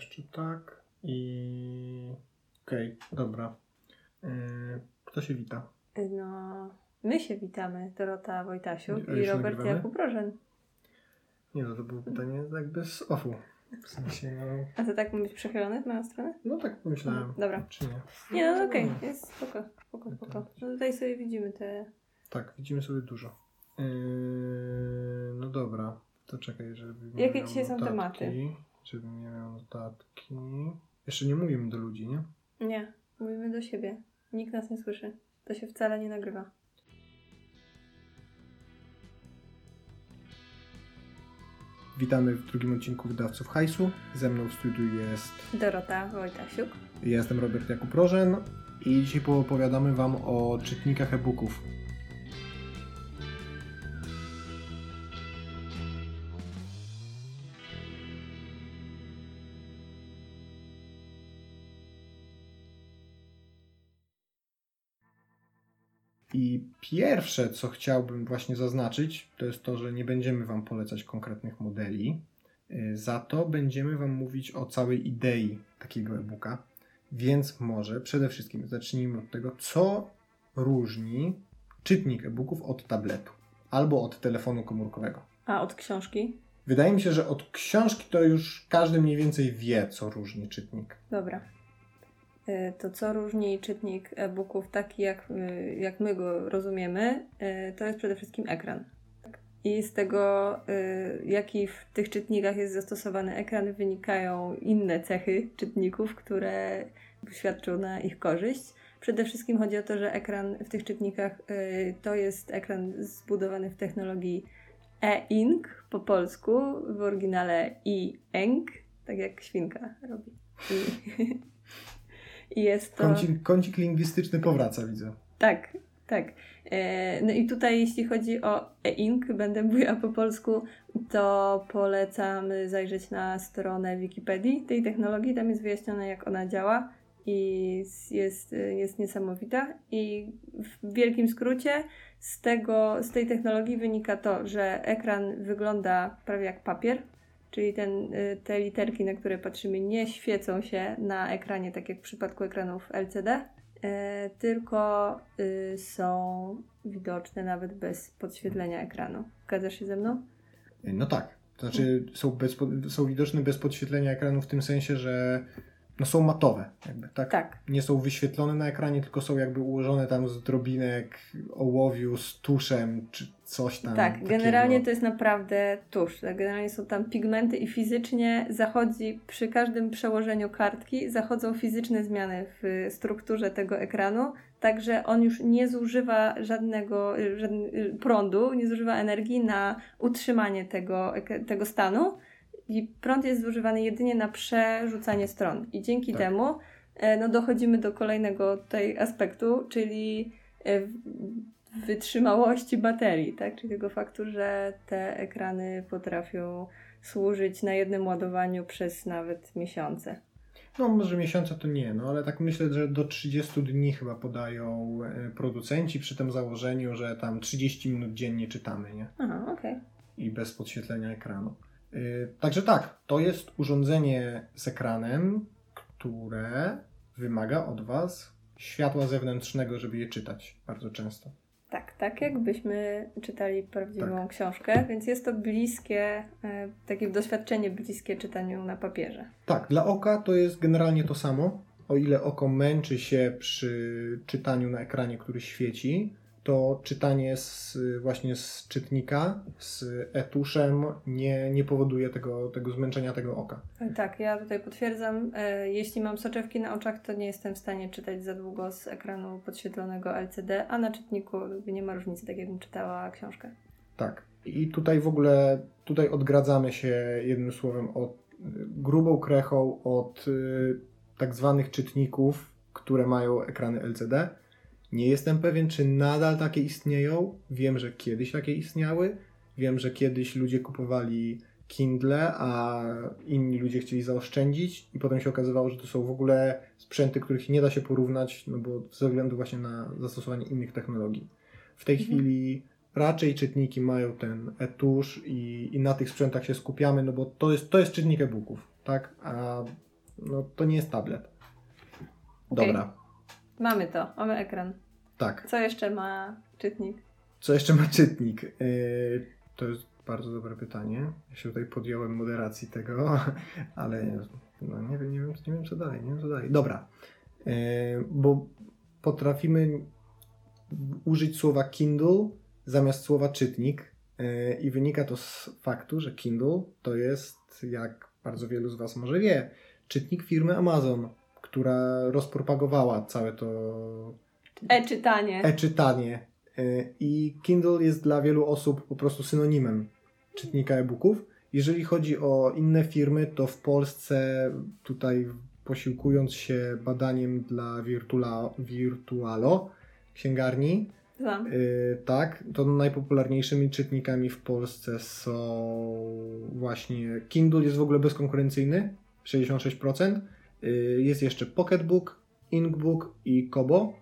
jeszcze tak. I okej, okay, dobra. Yy, kto się wita? No, my się witamy, Dorota Wojtasiu i Robert nagrywamy? Jakub Rożen. Nie no, to było pytanie jakby z offu. W sensie, no... A to tak być przechylone w moją stronę? No tak pomyślałem. No, dobra. Czy nie? Nie, no okej, okay. jest spoko, spoko, spoko. No tutaj sobie widzimy te... Tak, widzimy sobie dużo. Yy, no dobra, to czekaj, żeby... Jakie dzisiaj są tematy? Żebym nie miał notatki. Jeszcze nie mówimy do ludzi, nie? Nie, mówimy do siebie. Nikt nas nie słyszy. To się wcale nie nagrywa. Witamy w drugim odcinku Wydawców Hajsu. Ze mną w studiu jest Dorota Wojtasiuk. Ja jestem Robert Jakub Rożen i dzisiaj poopowiadamy Wam o czytnikach e-booków. Pierwsze, co chciałbym właśnie zaznaczyć, to jest to, że nie będziemy Wam polecać konkretnych modeli. Y, za to będziemy Wam mówić o całej idei takiego e-booka. Więc może przede wszystkim zacznijmy od tego, co różni czytnik e-booków od tabletu albo od telefonu komórkowego. A od książki? Wydaje mi się, że od książki to już każdy mniej więcej wie, co różni czytnik. Dobra. E, to co różni czytnik e-booków taki, jak, e, jak my go rozumiemy, e, to jest przede wszystkim ekran. I z tego, jaki w tych czytnikach jest zastosowany ekran, wynikają inne cechy czytników, które świadczą na ich korzyść. Przede wszystkim chodzi o to, że ekran w tych czytnikach to jest ekran zbudowany w technologii e-ink po polsku, w oryginale e-ink, tak jak świnka robi. I jest to... Kącik, kącik lingwistyczny powraca, widzę. Tak, tak. E, no i tutaj, jeśli chodzi o e-ink, będę mówiła po polsku, to polecam zajrzeć na stronę Wikipedii tej technologii. Tam jest wyjaśnione, jak ona działa i jest, jest niesamowita. I w wielkim skrócie z, tego, z tej technologii wynika to, że ekran wygląda prawie jak papier, czyli ten, y, te literki, na które patrzymy, nie świecą się na ekranie, tak jak w przypadku ekranów LCD, e, tylko y, są widoczne nawet bez podświetlenia ekranu. Zgadzasz się ze mną? No tak. To znaczy są, bez, są widoczne bez podświetlenia ekranu w tym sensie, że no są matowe, jakby, tak? tak? Nie są wyświetlone na ekranie, tylko są jakby ułożone tam z drobinek ołowiu, z tuszem, czy coś tam. Tak, takiego. generalnie to jest naprawdę tusz. Tak? Generalnie są tam pigmenty i fizycznie zachodzi przy każdym przełożeniu kartki, zachodzą fizyczne zmiany w strukturze tego ekranu, także on już nie zużywa żadnego żadnego prądu, nie zużywa energii na utrzymanie tego, tego stanu i prąd jest zużywany jedynie na przerzucanie stron. I dzięki tak. temu e, no, dochodzimy do kolejnego tej aspektu, czyli e, wytrzymałości baterii, tak? Czyli tego faktu, że te ekrany potrafią służyć na jednym ładowaniu przez nawet miesiące. No może miesiące to nie, no ale tak myślę, że do 30 dni chyba podają e, producenci przy tym założeniu, że tam 30 minut dziennie czytamy, nie? Aha, okej. Okay. I bez podświetlenia ekranu. Y, także tak, to jest urządzenie z ekranem, które wymaga od Was światła zewnętrznego, żeby je czytać bardzo często. Tak, tak jakbyśmy czytali prawdziwą tak. książkę, więc jest to bliskie, e, takie doświadczenie bliskie czytaniu na papierze. Tak, dla oka to jest generalnie to samo. O ile oko męczy się przy czytaniu na ekranie, który świeci, to czytanie z, właśnie z czytnika, z etuszem nie, nie powoduje tego, tego zmęczenia tego oka. Tak, ja tutaj potwierdzam. E, jeśli mam soczewki na oczach, to nie jestem w stanie czytać za długo z ekranu podświetlonego LCD, a na czytniku nie ma różnicy, tak jakbym czytała książkę. Tak. I tutaj w ogóle, tutaj odgradzamy się jednym słowem od grubą krechą od y, tak zwanych czytników, które mają ekrany LCD nie jestem pewien, czy nadal takie istnieją. Wiem, że kiedyś takie istniały. Wiem, że kiedyś ludzie kupowali Kindle, a inni ludzie chcieli zaoszczędzić i potem się okazywało, że to są w ogóle sprzęty, których nie da się porównać, no bo ze względu właśnie na zastosowanie innych technologii. W tej mhm. chwili raczej czytniki mają ten etusz i, i na tych sprzętach się skupiamy, no bo to jest, to jest czytnik e-booków, tak? A no to nie jest tablet. Dobra. Mamy to, mamy ekran. Tak. Co jeszcze ma czytnik? Co jeszcze ma czytnik? Yy, to jest bardzo dobre pytanie. Ja się tutaj podjąłem moderacji tego, ale no nie, wiem, nie, wiem, nie wiem co dalej, nie wiem co dalej. Dobra, yy, bo potrafimy użyć słowa Kindle zamiast słowa czytnik yy, i wynika to z faktu, że Kindle to jest, jak bardzo wielu z Was może wie, czytnik firmy Amazon, która rozpropagowała całe to e-czytanie. E-czytanie. Y, I Kindle jest dla wielu osób po prostu synonimem czytnika e-booków. Jeżeli chodzi o inne firmy, to w Polsce tutaj posiłkując się badaniem dla Virtuala, Virtualo księgarni, y, tak, to najpopularniejszymi czytnikami w Polsce są właśnie Kindle jest w ogóle bezkonkurencyjny, 66%. Y, jest jeszcze Pocketbook, Inkbook i Kobo.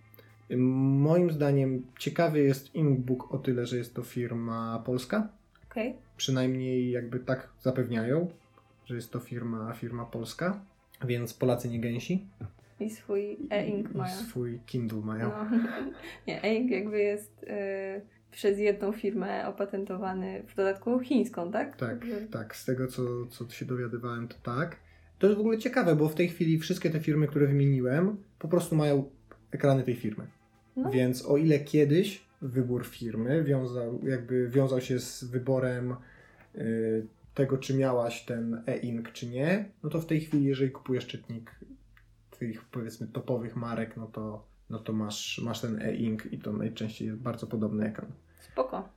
Moim zdaniem ciekawy jest Inkbook o tyle, że jest to firma polska. Okay. Przynajmniej jakby tak zapewniają, że jest to firma, firma polska, więc Polacy nie gęsi. I swój e-ink mają. I swój Kindle mają. No. Nie, e-ink jakby jest yy, przez jedną firmę opatentowany, w dodatku chińską, tak? Tak, tak. Z tego, co, co się dowiadywałem, to tak. To jest w ogóle ciekawe, bo w tej chwili wszystkie te firmy, które wymieniłem, po prostu mają ekrany tej firmy. No. Więc o ile kiedyś wybór firmy wiązał, jakby wiązał się z wyborem y, tego, czy miałaś ten e-ink, czy nie, no to w tej chwili, jeżeli kupujesz czytnik tych powiedzmy topowych marek, no to, no to masz, masz ten e-ink i to najczęściej jest bardzo podobny ekran. Spoko.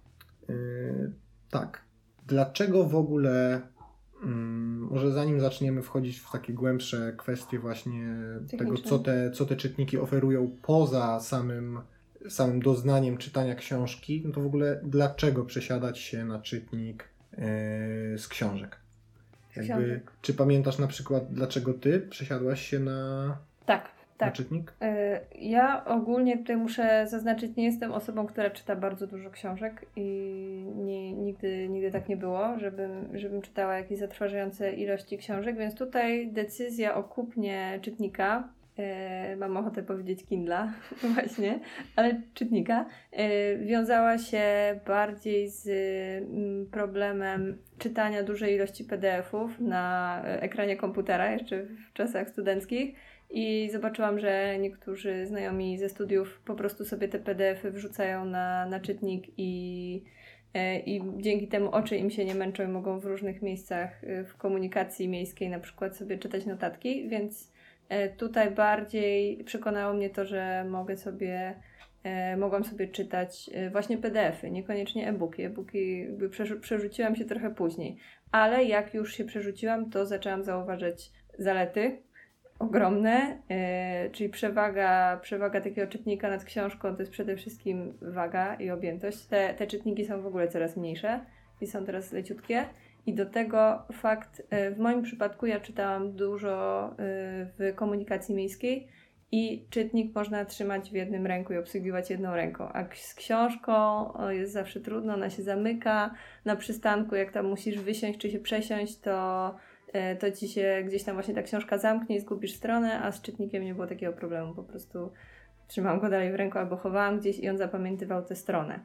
Y, tak. Dlaczego w ogóle może zanim zaczniemy wchodzić w takie głębsze kwestie właśnie tego, co te, co te czytniki oferują poza samym, samym doznaniem czytania książki, no to w ogóle dlaczego przesiadać się na czytnik yy, z książek? Jakby, czy pamiętasz na przykład, dlaczego ty przesiadłaś się na, tak, tak. E, ja ogólnie tutaj muszę zaznaczyć, nie jestem osobą, która czyta bardzo dużo książek i nie, nigdy, nigdy tak nie było, żebym, żebym czytała jakieś zatrważające ilości książek, więc tutaj decyzja o kupnie czytnika e, mam ochotę powiedzieć Kindla właśnie, ale czytnika, e, wiązała się bardziej z mm, problemem czytania dużej ilości PDF-ów na ekranie komputera jeszcze w czasach studenckich i zobaczyłam, że niektórzy znajomi ze studiów po prostu sobie te PDF-y wrzucają na, na czytnik i, e, i dzięki temu oczy im się nie męczą i mogą w różnych miejscach e, w komunikacji miejskiej na przykład sobie czytać notatki, więc e, tutaj bardziej przekonało mnie to, że mogę sobie mogłam sobie czytać właśnie PDF-y, niekoniecznie e-booki. E-booki przerzuciłam się trochę później, ale jak już się przerzuciłam, to zaczęłam zauważać zalety ogromne, yy, czyli przewaga, przewaga takiego czytnika nad książką to jest przede wszystkim waga i objętość. Te, te czytniki są w ogóle coraz mniejsze i są teraz leciutkie. I do tego fakt, yy, w moim przypadku ja czytałam dużo yy, w komunikacji miejskiej i czytnik można trzymać w jednym ręku i obsługiwać jedną ręką. A z książką jest zawsze trudno, ona się zamyka na przystanku, jak tam musisz wysiąść czy się przesiąść, to E, to ci się gdzieś tam właśnie ta książka zamknie i zgubisz stronę, a z czytnikiem nie było takiego problemu. Po prostu trzymałam go dalej w ręku albo chowałam gdzieś i on zapamiętywał tę stronę.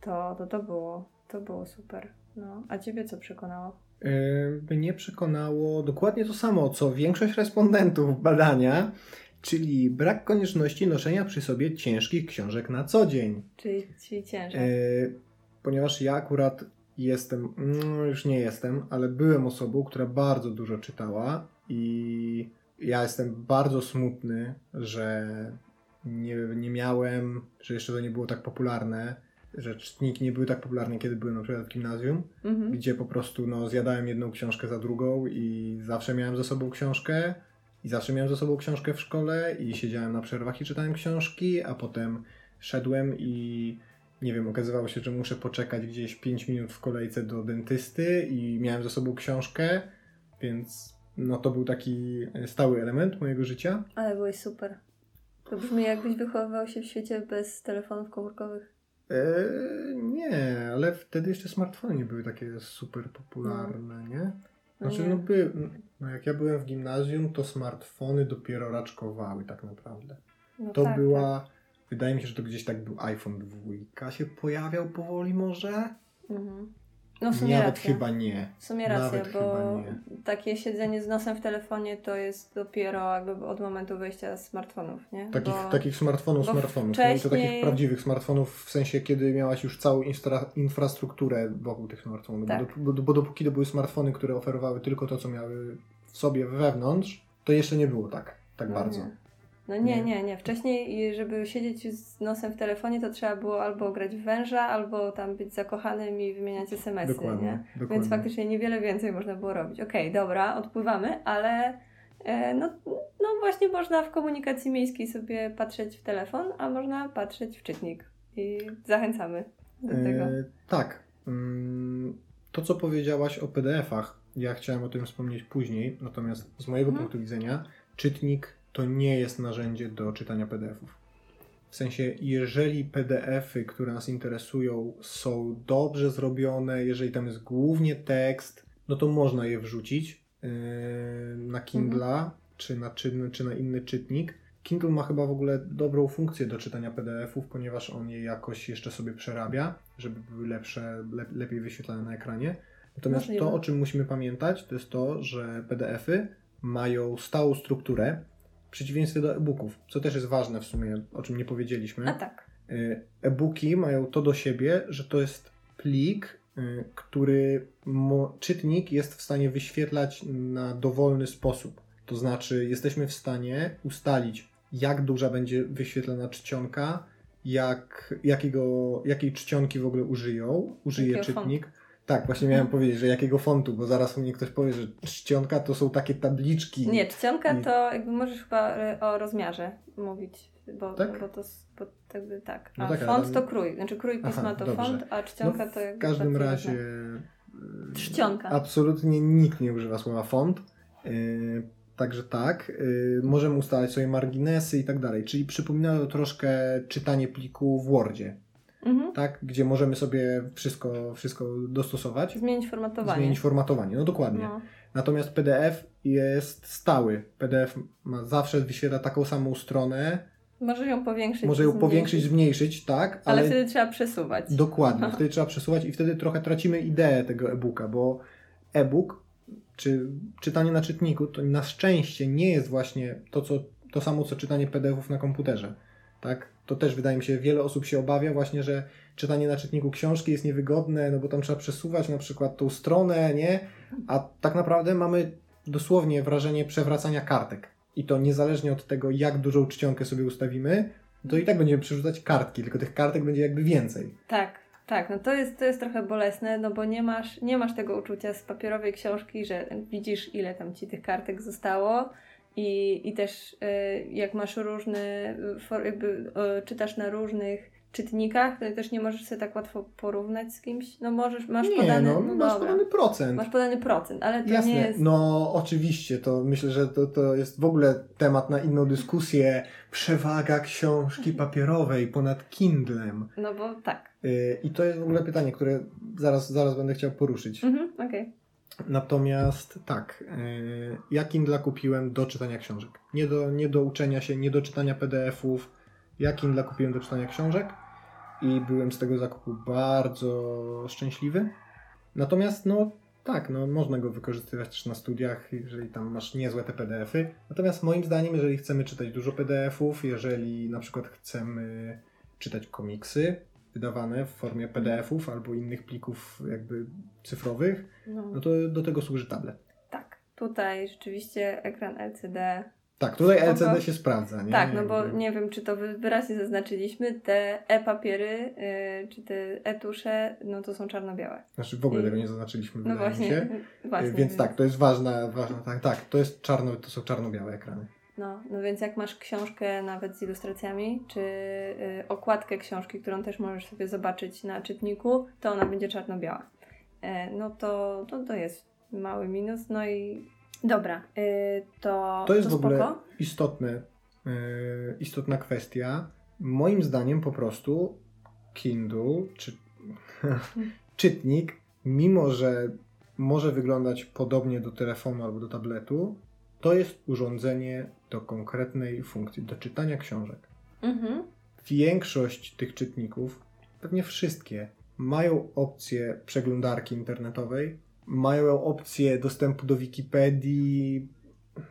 To, to, to, było, to było super. No, a ciebie co przekonało? Yy, mnie przekonało dokładnie to samo, co większość respondentów badania, czyli brak konieczności noszenia przy sobie ciężkich książek na co dzień. Czyli, czyli ciężar. Yy, ponieważ ja akurat jestem, no już nie jestem, ale byłem osobą, która bardzo dużo czytała i ja jestem bardzo smutny, że nie, nie miałem, że jeszcze to nie było tak popularne, że czytniki nie były tak popularne, kiedy byłem na przykład w gimnazjum, mhm. gdzie po prostu no, zjadałem jedną książkę za drugą i zawsze miałem ze sobą książkę i zawsze miałem ze sobą książkę w szkole i siedziałem na przerwach i czytałem książki, a potem szedłem i nie wiem, okazywało się, że muszę poczekać gdzieś 5 minut w kolejce do dentysty i miałem ze sobą książkę, więc no to był taki stały element mojego życia. Ale byłeś super. To brzmi jakbyś wychowywał się w świecie bez telefonów komórkowych. Eee, nie, ale wtedy jeszcze smartfony nie były takie super popularne, no. nie? No Znaczy, nie. no, by, no jak ja byłem w gimnazjum, to smartfony dopiero raczkowały tak naprawdę. No To tak, była, wydaje mi się, że to gdzieś tak był iPhone 2 się pojawiał powoli może? Mhm. No w sumie Nawet racja. chyba nie. W sumie racja, Nawet bo takie siedzenie z nosem w telefonie to jest dopiero jakby od momentu wejścia smartfonów, nie? Takich, bo... takich smartfonów, smartfonów. nie? To wcześniej- takich prawdziwych smartfonów, w sensie kiedy miałaś już całą infra, infrastrukturę wokół tych smartfonów. Tak. Bo, bo, bo dopóki to były smartfony, które oferowały tylko to, co miały w sobie wewnątrz, to jeszcze nie było tak, tak no bardzo. Nie. No nie, Nie. nie, nie. Wcześniej, żeby siedzieć z nosem w telefonie, to trzeba było albo grać w węża, albo tam być zakochanym i wymieniać SMS-y, Dokładnie, nie? dokładnie. Więc faktycznie niewiele więcej można było robić. Okej, dobra, odpływamy, ale e, no, no właśnie można w komunikacji miejskiej sobie patrzeć w telefon, a można patrzeć w czytnik. I zachęcamy do tego. E, tak. Mm, To, co powiedziałaś o PDF-ach, ja chciałem o tym wspomnieć później, natomiast z mojego Mhm. punktu widzenia, czytnik to nie jest narzędzie do czytania PDF-ów. W sensie, jeżeli PDF-y, które nas interesują, są dobrze zrobione, jeżeli tam jest głównie tekst, no to można je wrzucić yy, na Kindla czy, na, czy, czy na inny czytnik. Kindle ma chyba w ogóle dobrą funkcję do czytania PDF-ów, ponieważ on je jakoś jeszcze sobie przerabia, żeby były lepsze, le, lepiej wyświetlane na ekranie. Natomiast Możliwe. to, o czym musimy pamiętać, to jest to, że PDF-y mają stałą strukturę, przeciwieństwie do e-booków, co też jest ważne w sumie, o czym nie powiedzieliśmy. A tak. Y, E-booki mają to do siebie, że to jest plik, y, który czytnik jest w stanie wyświetlać na dowolny sposób. To znaczy, jesteśmy w stanie ustalić, jak duża będzie wyświetlana czcionka, jak, jakiego, jakiej czcionki w ogóle użyją, użyje Jakiego czytnik. Tak, właśnie miałem powiedzieć, że jakiego fontu, bo zaraz mnie ktoś powie, że czcionka to są takie tabliczki. Nie, czcionka I- to jakby możesz chyba e, o rozmiarze mówić, bo, Tak? bo to bo jakby tak. No A tak, ale font tam- to krój, znaczy krój pisma Aha, to dobrze. font, a czcionka No, to jakby W każdym razie. y, Czcionka. Absolutnie nikt nie używa słowa font. y, Także tak, y, możemy ustalać sobie marginesy i tak dalej. Czyli przypomina to troszkę czytanie pliku w Wordzie, Mhm. tak? Gdzie możemy sobie wszystko, wszystko dostosować. Zmienić formatowanie. Zmienić formatowanie, no dokładnie. No. Natomiast PDF jest stały. PDF ma zawsze wyświetla taką samą stronę. Może ją powiększyć. Może ją zmniejszyć, powiększyć, zmniejszyć, tak, Ale, ale wtedy trzeba przesuwać. Dokładnie, wtedy trzeba przesuwać i wtedy trochę tracimy ideę tego e-booka, bo e-book czy czytanie na czytniku to na szczęście nie jest właśnie to, co, to samo co czytanie PDF-ów na komputerze. Tak? To też wydaje mi się, wiele osób się obawia właśnie, że czytanie na czytniku książki jest niewygodne, no bo tam trzeba przesuwać na przykład tą stronę, nie? A tak naprawdę mamy dosłownie wrażenie przewracania kartek. I to niezależnie od tego, jak dużą czcionkę sobie ustawimy, to i tak będziemy przerzucać kartki, tylko tych kartek będzie jakby więcej. Tak, tak, no to jest, to jest trochę bolesne, no bo nie masz, nie masz tego uczucia z papierowej książki, że widzisz ile tam ci tych kartek zostało i, i też y, jak masz y, for, jakby y, czytasz na różnych czytnikach, to też nie możesz sobie tak łatwo porównać z kimś, no możesz, masz nie, podany, no, no, masz dobra, podany procent. masz podany procent, ale to Jasne, nie jest... no oczywiście, to myślę, że to, to jest w ogóle temat na inną dyskusję. Przewaga książki papierowej ponad Kindlem. No bo tak. Yy, I to jest w ogóle pytanie, które zaraz, zaraz będę chciał poruszyć. Mhm, okej. Natomiast tak, yy, ja Kindla kupiłem do czytania książek. Nie do, nie do uczenia się, nie do czytania PDF-ów. Ja Kindla kupiłem do czytania książek i byłem z tego zakupu bardzo szczęśliwy. Natomiast no tak, no można go wykorzystywać też na studiach, jeżeli tam masz niezłe te PDF-y. Natomiast moim zdaniem, jeżeli chcemy czytać dużo PDF-ów, jeżeli na przykład chcemy czytać komiksy wydawane w formie PDF-ów albo innych plików jakby cyfrowych, No, no to do tego służy tablet. tak. Tutaj rzeczywiście ekran LCD Tak, tutaj. LCD się sprawdza, nie? Tak, no bo nie wiem, czy to wy- wyraźnie zaznaczyliśmy, te e-papiery, yy, czy te e-tusze, no to są czarno-białe. Znaczy w ogóle I- tego nie zaznaczyliśmy, No właśnie, właśnie. Więc tak, to jest ważna, ważna tak, tak, to jest czarno, to są czarno-białe ekrany. No, no więc jak masz książkę nawet z ilustracjami, czy y, okładkę książki, którą też możesz sobie zobaczyć na czytniku, to ona będzie czarno-biała. E, no to, to, to jest mały minus. No i dobra, y, to, To jest to w ogóle spoko. istotne, yy, istotna kwestia. Moim zdaniem po prostu Kindle czy czytnik, mimo że może wyglądać podobnie do telefonu albo do tabletu, to jest urządzenie do konkretnej funkcji, do czytania książek. Mhm. Większość tych czytników, pewnie wszystkie, mają opcję przeglądarki internetowej, mają opcję dostępu do Wikipedii,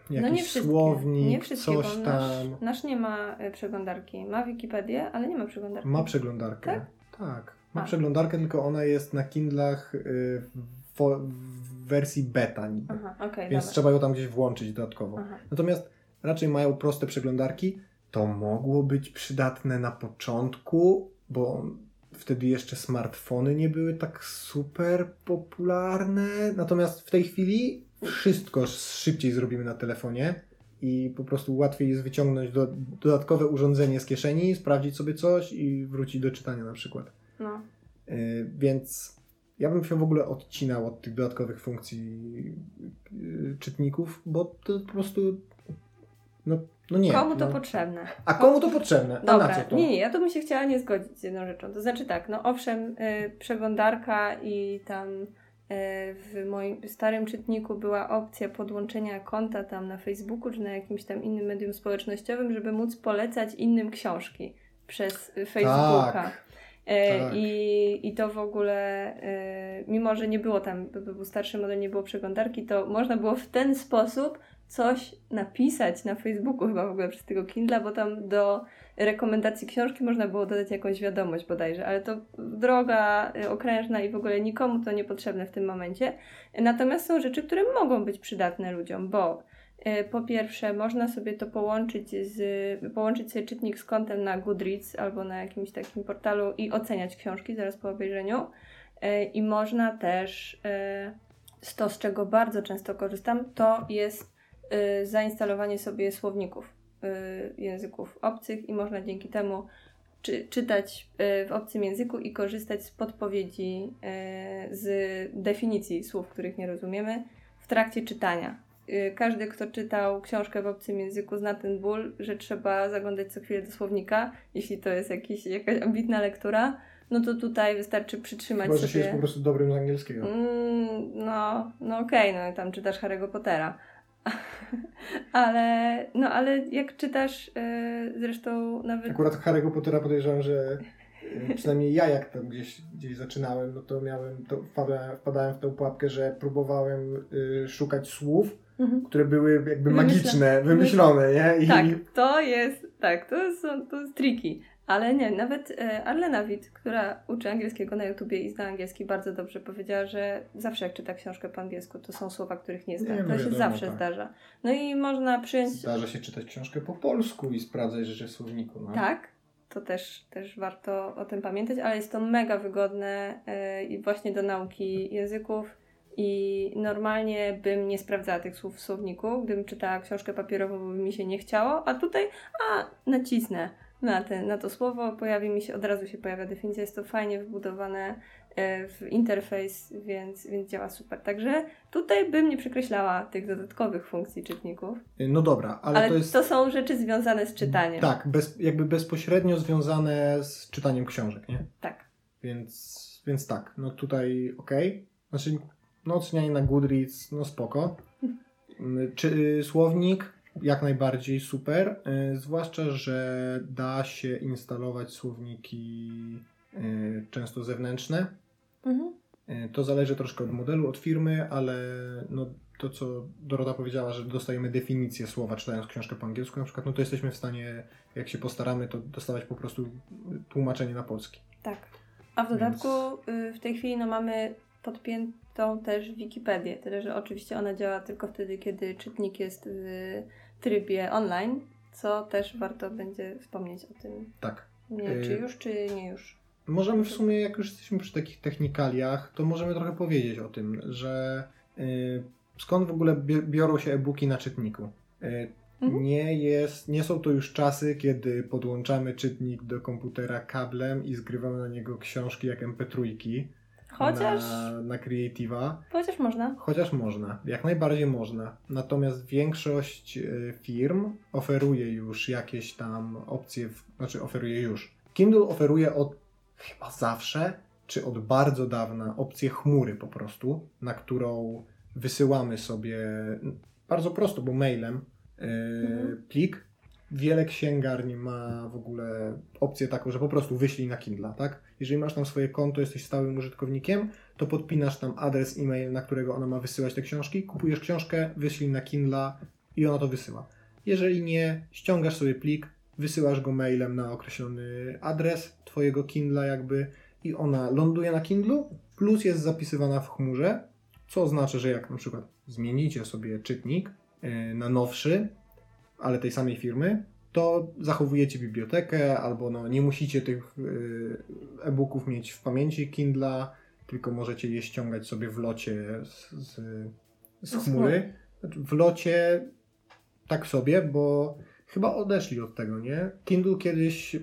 jakiś no nie słownik, nie wszystkie, coś tam. Nasz, nasz nie ma e, przeglądarki. Ma Wikipedię, ale nie ma przeglądarki. Ma przeglądarkę. Tak? Tak. Ma A. przeglądarkę, tylko ona jest na Kindlach y, w, wersji beta niby. Aha, okej, Więc dobra. trzeba ją tam gdzieś włączyć dodatkowo. Aha. Natomiast raczej mają proste przeglądarki. To mogło być przydatne na początku, bo wtedy jeszcze smartfony nie były tak super popularne. Natomiast w tej chwili wszystko szybciej zrobimy na telefonie i po prostu łatwiej jest wyciągnąć do, dodatkowe urządzenie z kieszeni, sprawdzić sobie coś i wrócić do czytania na przykład. No. Yy, Więc ja bym się w ogóle odcinał od tych dodatkowych funkcji yy, czytników, bo to po prostu. No, no nie. Komu to no. potrzebne? A komu to potrzebne? A na Dobra, co to? nie, nie, ja tu bym się chciała nie zgodzić z jedną rzeczą. To znaczy tak, no owszem, y, przeglądarka i tam y, w moim starym czytniku była opcja podłączenia konta tam na Facebooku czy na jakimś tam innym medium społecznościowym, żeby móc polecać innym książki przez y, Facebooka. Tak. E, tak. I, I to w ogóle, e, mimo że nie było tam, by był starszy model, nie było przeglądarki, to można było w ten sposób coś napisać na Facebooku, chyba w ogóle przez tego Kindla, bo tam do rekomendacji książki można było dodać jakąś wiadomość bodajże, ale to droga e, okrężna i w ogóle nikomu to niepotrzebne w tym momencie. Natomiast są rzeczy, które mogą być przydatne ludziom, bo e, po pierwsze, można sobie to połączyć z, połączyć sobie czytnik z kontem na Goodreads albo na jakimś takim portalu i oceniać książki zaraz po obejrzeniu. E, I można też, z to z czego bardzo często korzystam, to jest zainstalowanie sobie słowników e, języków obcych i można dzięki temu czy, czytać e, w obcym języku i korzystać z podpowiedzi, z definicji słów, których nie rozumiemy w trakcie czytania. Y, Każdy, kto czytał książkę w obcym języku, zna ten ból, że trzeba zaglądać co chwilę do słownika, jeśli to jest jakiś, jakaś ambitna lektura. No to tutaj wystarczy przytrzymać Chyba, że się sobie. jest po prostu dobrym z angielskiego. Mm, no, no okej, no tam czytasz Harry'ego Pottera. ale, no ale jak czytasz, y, zresztą nawet... Akurat Harry'ego Pottera podejrzewam, że y, przynajmniej ja jak tam gdzieś, gdzieś zaczynałem, no to miałem, to wpadałem, wpadałem w tę pułapkę, że próbowałem y, szukać słów, Mhm. które były jakby Wymyśla- magiczne, wymyślone, nie? I Tak, to jest, tak, to jest, to jest tricky. Ale nie, nawet e, Arlena Witt, która uczy angielskiego na YouTubie i zna angielski bardzo dobrze, powiedziała, że zawsze jak czyta książkę po angielsku, to są słowa, których nie zna. Nie, to no się wiadomo, zawsze tak. zdarza. No i można przyjąć... Zdarza się czytać książkę po polsku i sprawdzać rzeczy w słowniku. No. Tak, to też, też warto o tym pamiętać, ale jest to mega wygodne e, i właśnie do nauki języków i normalnie bym nie sprawdzała tych słów w słowniku, gdybym czytała książkę papierową, bo by mi się nie chciało, a tutaj, a nacisnę na, ten, na to słowo, pojawi mi się, od razu się pojawia definicja, jest to fajnie wbudowane e, w interfejs, więc, więc działa super. Także tutaj bym nie przekreślała tych dodatkowych funkcji czytników, No dobra, ale, ale, to jest... to są rzeczy związane z czytaniem. Tak, bez, jakby bezpośrednio związane z czytaniem książek, nie? tak. Więc, więc tak, no tutaj okej. Znaczy, no ocenianie na Goodreads, no spoko. Czy y, słownik? Jak najbardziej super. Y, zwłaszcza, że da się instalować słowniki y, często zewnętrzne. Mhm. Y, to zależy troszkę od modelu, od firmy, ale no, to, co Dorota powiedziała, że dostajemy definicję słowa czytając książkę po angielsku na przykład, no to jesteśmy w stanie, jak się postaramy, to dostawać po prostu tłumaczenie na polski. Tak. A w dodatku y, w tej chwili no, mamy podpiętą też Wikipedię. Tyle, że oczywiście ona działa tylko wtedy, kiedy czytnik jest w trybie online, co też warto będzie wspomnieć o tym. Tak. Nie, Y- czy już, czy nie już. Możemy w sumie, jak już jesteśmy przy takich technikaliach, to możemy trochę powiedzieć o tym, że y, skąd w ogóle bi- biorą się e-booki na czytniku. Y, Mhm. nie, jest, nie są to już czasy, kiedy podłączamy czytnik do komputera kablem i zgrywamy na niego książki jak MP3 Chociaż, na, na Creative'a. chociaż można. Chociaż można, jak najbardziej można. Natomiast większość y, firm oferuje już jakieś tam opcje, w, znaczy oferuje już. Kindle oferuje od chyba zawsze czy od bardzo dawna opcję chmury po prostu, na którą wysyłamy sobie bardzo prosto, bo mailem yy, mhm. plik. Wiele księgarni ma w ogóle opcję taką, że po prostu wyślij na Kindle, tak? Jeżeli masz tam swoje konto, jesteś stałym użytkownikiem, to podpinasz tam adres e-mail, na którego ona ma wysyłać te książki, kupujesz książkę, wyślij na Kindle i ona to wysyła. Jeżeli nie, ściągasz sobie plik, wysyłasz go mailem na określony adres twojego Kindle jakby i ona ląduje na Kindlu, plus jest zapisywana w chmurze, co oznacza, że jak na przykład zmienicie sobie czytnik e, na nowszy, ale tej samej firmy, to zachowujecie bibliotekę, albo no, nie musicie tych e, e-booków mieć w pamięci Kindla, tylko możecie je ściągać sobie w locie z, z, z chmury. Znaczy, w locie tak sobie, bo chyba odeszli od tego, nie? Kindle kiedyś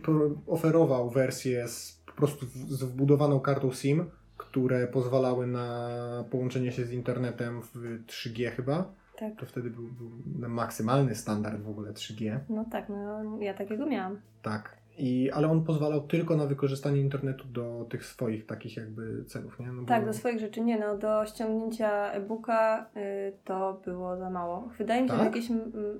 oferował wersję z, po prostu z wbudowaną kartą SIM, które pozwalały na połączenie się z internetem w 3G chyba. Tak. To wtedy był, był maksymalny standard w ogóle 3G. No tak, no ja takiego miałam. Tak. I, ale on pozwalał tylko na wykorzystanie internetu do tych swoich takich jakby celów, nie? No tak, bo... do swoich rzeczy nie, no do ściągnięcia e-booka y, to było za mało. Wydaje mi się, tak? że jakieś,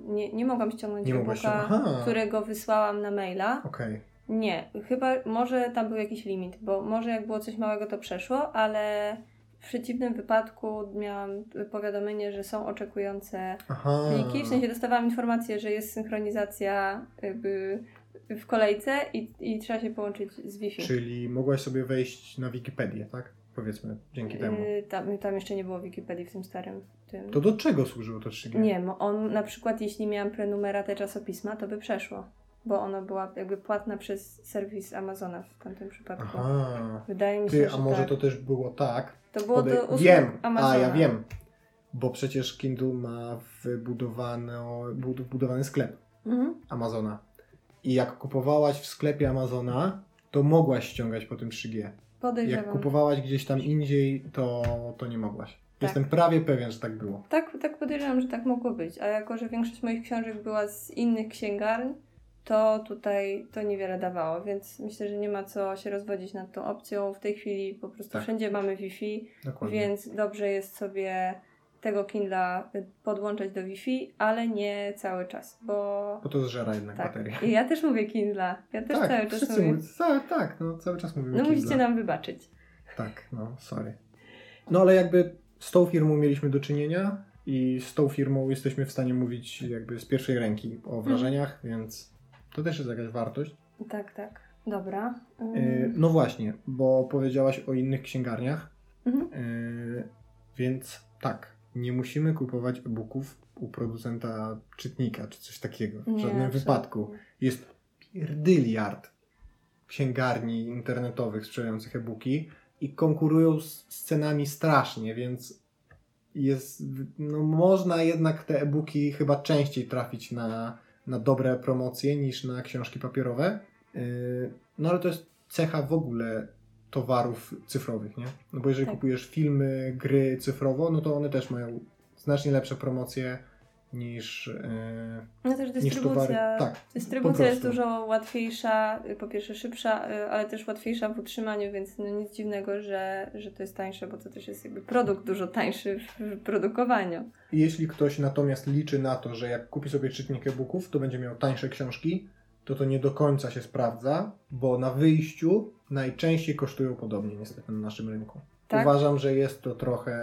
nie, nie mogłam ściągnąć e-booka, którego wysłałam na maila. Okej. Okay. Nie, chyba może tam był jakiś limit, bo może jak było coś małego to przeszło, ale w przeciwnym wypadku miałam powiadomienie, że są oczekujące Aha. pliki. W sensie dostawałam informację, że jest synchronizacja jakby w kolejce i, i trzeba się połączyć z Wi-Fi. Czyli mogłaś sobie wejść na Wikipedię, tak? Powiedzmy, dzięki temu. Yy, tam, tam jeszcze nie było Wikipedii w tym starym. Tym. To do czego służyło to 3G? Nie, on na przykład jeśli miałam prenumeratę czasopisma, to by przeszło. Bo ona była jakby płatna przez serwis Amazona w tamtym przypadku. Aha. Wydaje mi się, Ty, a może tak. to też było tak? To było Podej... do usług Wiem, Amazona. a ja wiem. Bo przecież Kindle ma wybudowany, wbudowany sklep mhm. Amazona. I jak kupowałaś w sklepie Amazona, to mogłaś ściągać po tym 3G. Podejrzewam. Jak kupowałaś gdzieś tam indziej, to, to nie mogłaś. Tak. Jestem prawie pewien, że tak było. Tak, tak podejrzewam, że tak mogło być. A jako, że większość moich książek była z innych księgarni, to tutaj to niewiele dawało, więc myślę, że nie ma co się rozwodzić nad tą opcją. W tej chwili po prostu tak. wszędzie mamy Wi-Fi, Dokładnie. więc dobrze jest sobie tego Kindla podłączać do Wi-Fi, ale nie cały czas, bo... Bo to zżera jednak tak. baterię. I ja też mówię Kindla. Ja też tak, cały czas mówię. Cały, tak, no cały czas mówimy No musicie nam wybaczyć. Tak, no sorry. No ale jakby z tą firmą mieliśmy do czynienia i z tą firmą jesteśmy w stanie mówić jakby z pierwszej ręki o wrażeniach, hmm. więc to też jest jakaś wartość. Tak, tak. Dobra. Yy, no właśnie, bo powiedziałaś o innych księgarniach, mhm. yy, więc tak, nie musimy kupować e-booków u producenta czytnika czy coś takiego. W nie, żadnym wypadku. Jest pierdyliard księgarni internetowych sprzedających e-booki i konkurują z, z cenami strasznie, więc jest, no można jednak te e-booki chyba częściej trafić na, na dobre promocje niż na książki papierowe. Yy, no ale to jest cecha w ogóle towarów cyfrowych, nie? No bo jeżeli tak. kupujesz filmy, gry cyfrowo, no to one też mają znacznie lepsze promocje niż, yy, no też dystrybucja, tak, dystrybucja jest dużo łatwiejsza, po pierwsze szybsza, e, ale też łatwiejsza w utrzymaniu, więc no nic dziwnego, że, że to jest tańsze, bo to też jest jakby produkt dużo tańszy w produkowaniu. Jeśli ktoś natomiast liczy na to, że jak kupi sobie czytnik e-booków, to będzie miał tańsze książki, to to nie do końca się sprawdza, bo na wyjściu najczęściej kosztują podobnie niestety na naszym rynku. Tak? Uważam, że jest to trochę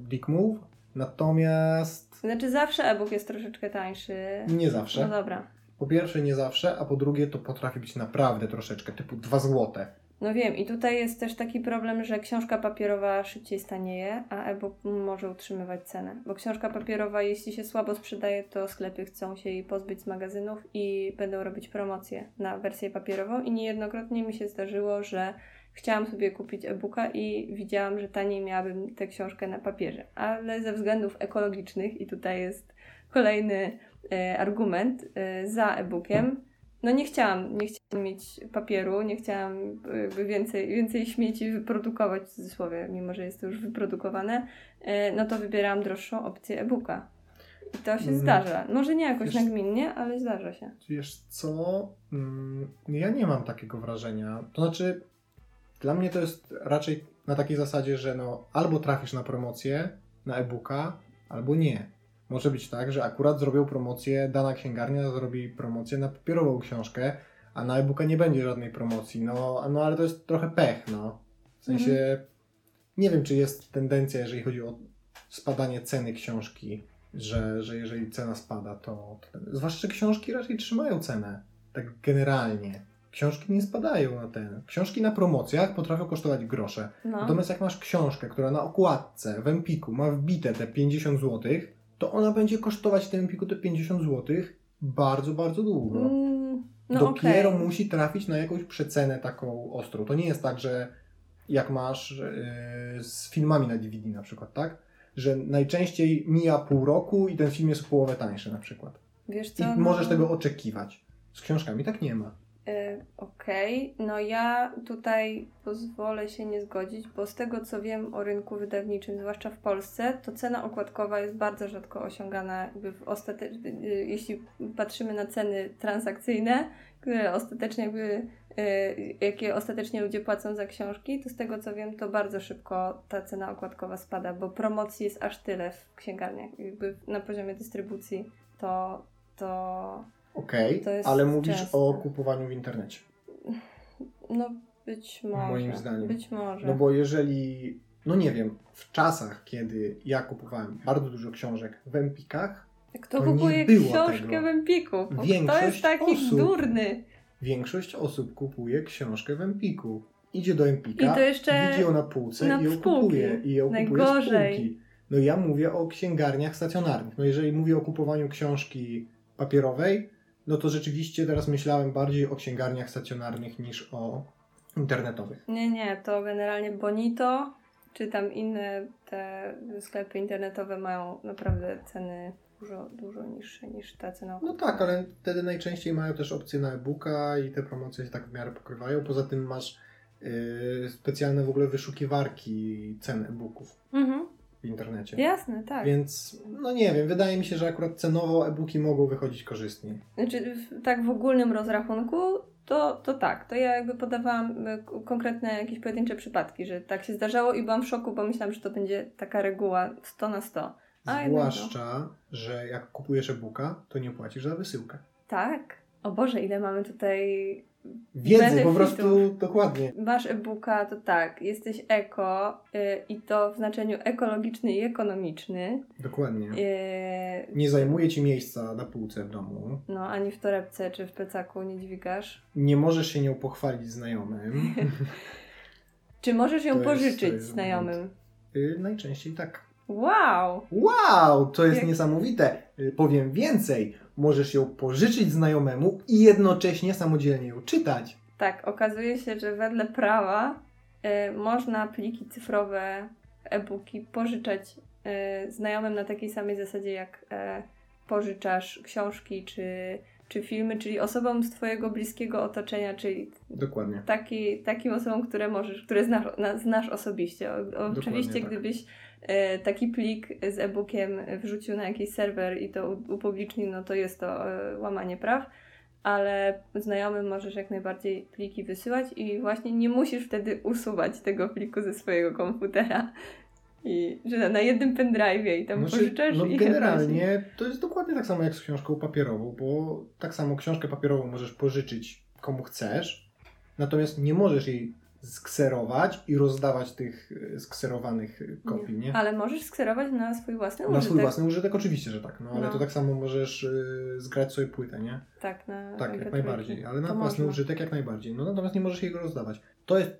dick move, natomiast... Znaczy zawsze e-book jest troszeczkę tańszy. Nie zawsze. No dobra. Po pierwsze nie zawsze, a po drugie to potrafi być naprawdę troszeczkę, typu 2 złote. No wiem, i tutaj jest też taki problem, że książka papierowa szybciej stanieje, a e-book może utrzymywać cenę. Bo książka papierowa, jeśli się słabo sprzedaje, to sklepy chcą się jej pozbyć z magazynów i będą robić promocje na wersję papierową. I niejednokrotnie mi się zdarzyło, że chciałam sobie kupić e-booka i widziałam, że taniej miałabym tę książkę na papierze. Ale ze względów ekologicznych, i tutaj jest kolejny e, argument e, za e-bookiem, no nie chciałam, nie chciałam mieć papieru, nie chciałam więcej, więcej śmieci wyprodukować w cudzysłowie, mimo że jest to już wyprodukowane, e, no to wybierałam droższą opcję e-booka. I to się mm. zdarza. Może nie jakoś wiesz, nagminnie, ale zdarza się. Wiesz co, mm, ja nie mam takiego wrażenia. To znaczy, Dla mnie to jest raczej na takiej zasadzie, że no albo trafisz na promocję na e-booka, albo nie. Może być tak, że akurat zrobią promocję, dana księgarnia zrobi promocję na papierową książkę, a na e-booka nie będzie żadnej promocji. No, no ale to jest trochę pech, no. W sensie Mhm. nie wiem, czy jest tendencja, jeżeli chodzi o spadanie ceny książki, że, że jeżeli cena spada, to, to zwłaszcza że książki raczej trzymają cenę. Tak generalnie. Książki nie spadają na ten. Książki na promocjach potrafią kosztować grosze. No. Natomiast jak masz książkę, która na okładce w Empiku ma wbite te 50 zł, to ona będzie kosztować w tym Empiku te 50 zł bardzo, bardzo długo. Mm, no Dopiero okej. musi trafić na jakąś przecenę taką ostrą. To nie jest tak, że jak masz yy, z filmami na DVD na przykład, tak? Że najczęściej mija pół roku i ten film jest o połowę tańszy na przykład. Wiesz I co? no- możesz tego oczekiwać. Z książkami tak nie ma. Y, Okej, no ja tutaj pozwolę się nie zgodzić, bo z tego co wiem o rynku wydawniczym, zwłaszcza w Polsce, to cena okładkowa jest bardzo rzadko osiągana. Jakby w y, Jeśli patrzymy na ceny transakcyjne, które ostatecznie jakby, y, jakie ostatecznie ludzie płacą za książki, to z tego co wiem, to bardzo szybko ta cena okładkowa spada, bo promocji jest aż tyle w księgarniach. Jakby na poziomie dystrybucji to, to Okej, jest ale mówisz częste. o kupowaniu w internecie. No być może. Moim zdaniem. Być może. No bo jeżeli, no nie wiem, w czasach, kiedy ja kupowałem bardzo dużo książek w Empikach, Kto kupuje książkę tego. w Empiku? Kto jest taki osób. durny? większość osób kupuje książkę w Empiku. Idzie do Empika, I to jeszcze widzi ją na półce na i ją spółki. kupuje. I ją kupuje Najgorzej. półki. No ja mówię o księgarniach stacjonarnych. No jeżeli mówię o kupowaniu książki papierowej, no to rzeczywiście teraz myślałem bardziej o księgarniach stacjonarnych niż o internetowych. Nie, nie, to generalnie Bonito, czy tam inne te sklepy internetowe mają naprawdę ceny dużo, dużo niższe niż ta cena. No tak, ale wtedy najczęściej mają też opcje na e-booka i te promocje się tak w miarę pokrywają. Poza tym masz yy, specjalne w ogóle wyszukiwarki cen e-booków Mhm. W internecie. Jasne, tak. Więc, no nie wiem, wydaje mi się, że akurat cenowo e-booki mogą wychodzić korzystnie. Znaczy, w, tak w ogólnym rozrachunku, to, to tak. To ja jakby podawałam k- konkretne jakieś pojedyncze przypadki, że tak się zdarzało i byłam w szoku, bo myślałam, że to będzie taka reguła 100 na 100. A. Zwłaszcza, że jak kupujesz e-booka, to nie płacisz za wysyłkę. Tak. O Boże, ile mamy tutaj. Wiedzy po prostu dokładnie. Masz e-booka, to tak, jesteś eko y, i to w znaczeniu ekologiczny i ekonomiczny. Dokładnie. Y, Nie zajmuje ci miejsca na półce w domu. no, ani w torebce czy w plecaku nie dźwigasz. Nie możesz się nią pochwalić znajomym. Czy możesz ją To pożyczyć jest znajomym? Y, Najczęściej tak. Wow! Wow, to jest Jak- niesamowite. Y, Powiem więcej. Możesz ją pożyczyć znajomemu i jednocześnie samodzielnie ją czytać. Tak, okazuje się, że wedle prawa y, można pliki cyfrowe, e-booki pożyczać y, znajomym na takiej samej zasadzie, jak e, pożyczasz książki czy, czy filmy, czyli osobom z Twojego bliskiego otoczenia, czyli Dokładnie. taki, takim osobom, które możesz, które znasz, na, znasz osobiście. O, oczywiście, tak. gdybyś taki plik z e-bookiem wrzucił na jakiś serwer i to upublicznił, no to jest to e, łamanie praw, ale znajomym możesz jak najbardziej pliki wysyłać i właśnie nie musisz wtedy usuwać tego pliku ze swojego komputera. I że na, na jednym pendrive'ie i tam Znaczy, pożyczasz no i generalnie to jest dokładnie tak samo jak z książką papierową, bo tak samo książkę papierową możesz pożyczyć komu chcesz, natomiast nie możesz jej skserować i rozdawać tych e, skserowanych e, kopii, nie? Ale możesz skserować na swój własny Na użytek. swój własny użytek oczywiście, że tak, no ale No. to tak samo możesz y, zgrać sobie płytę, nie? Tak, na Tak, jak MP3. najbardziej, ale na To własny można. użytek jak najbardziej. No natomiast nie możesz jego rozdawać. To jest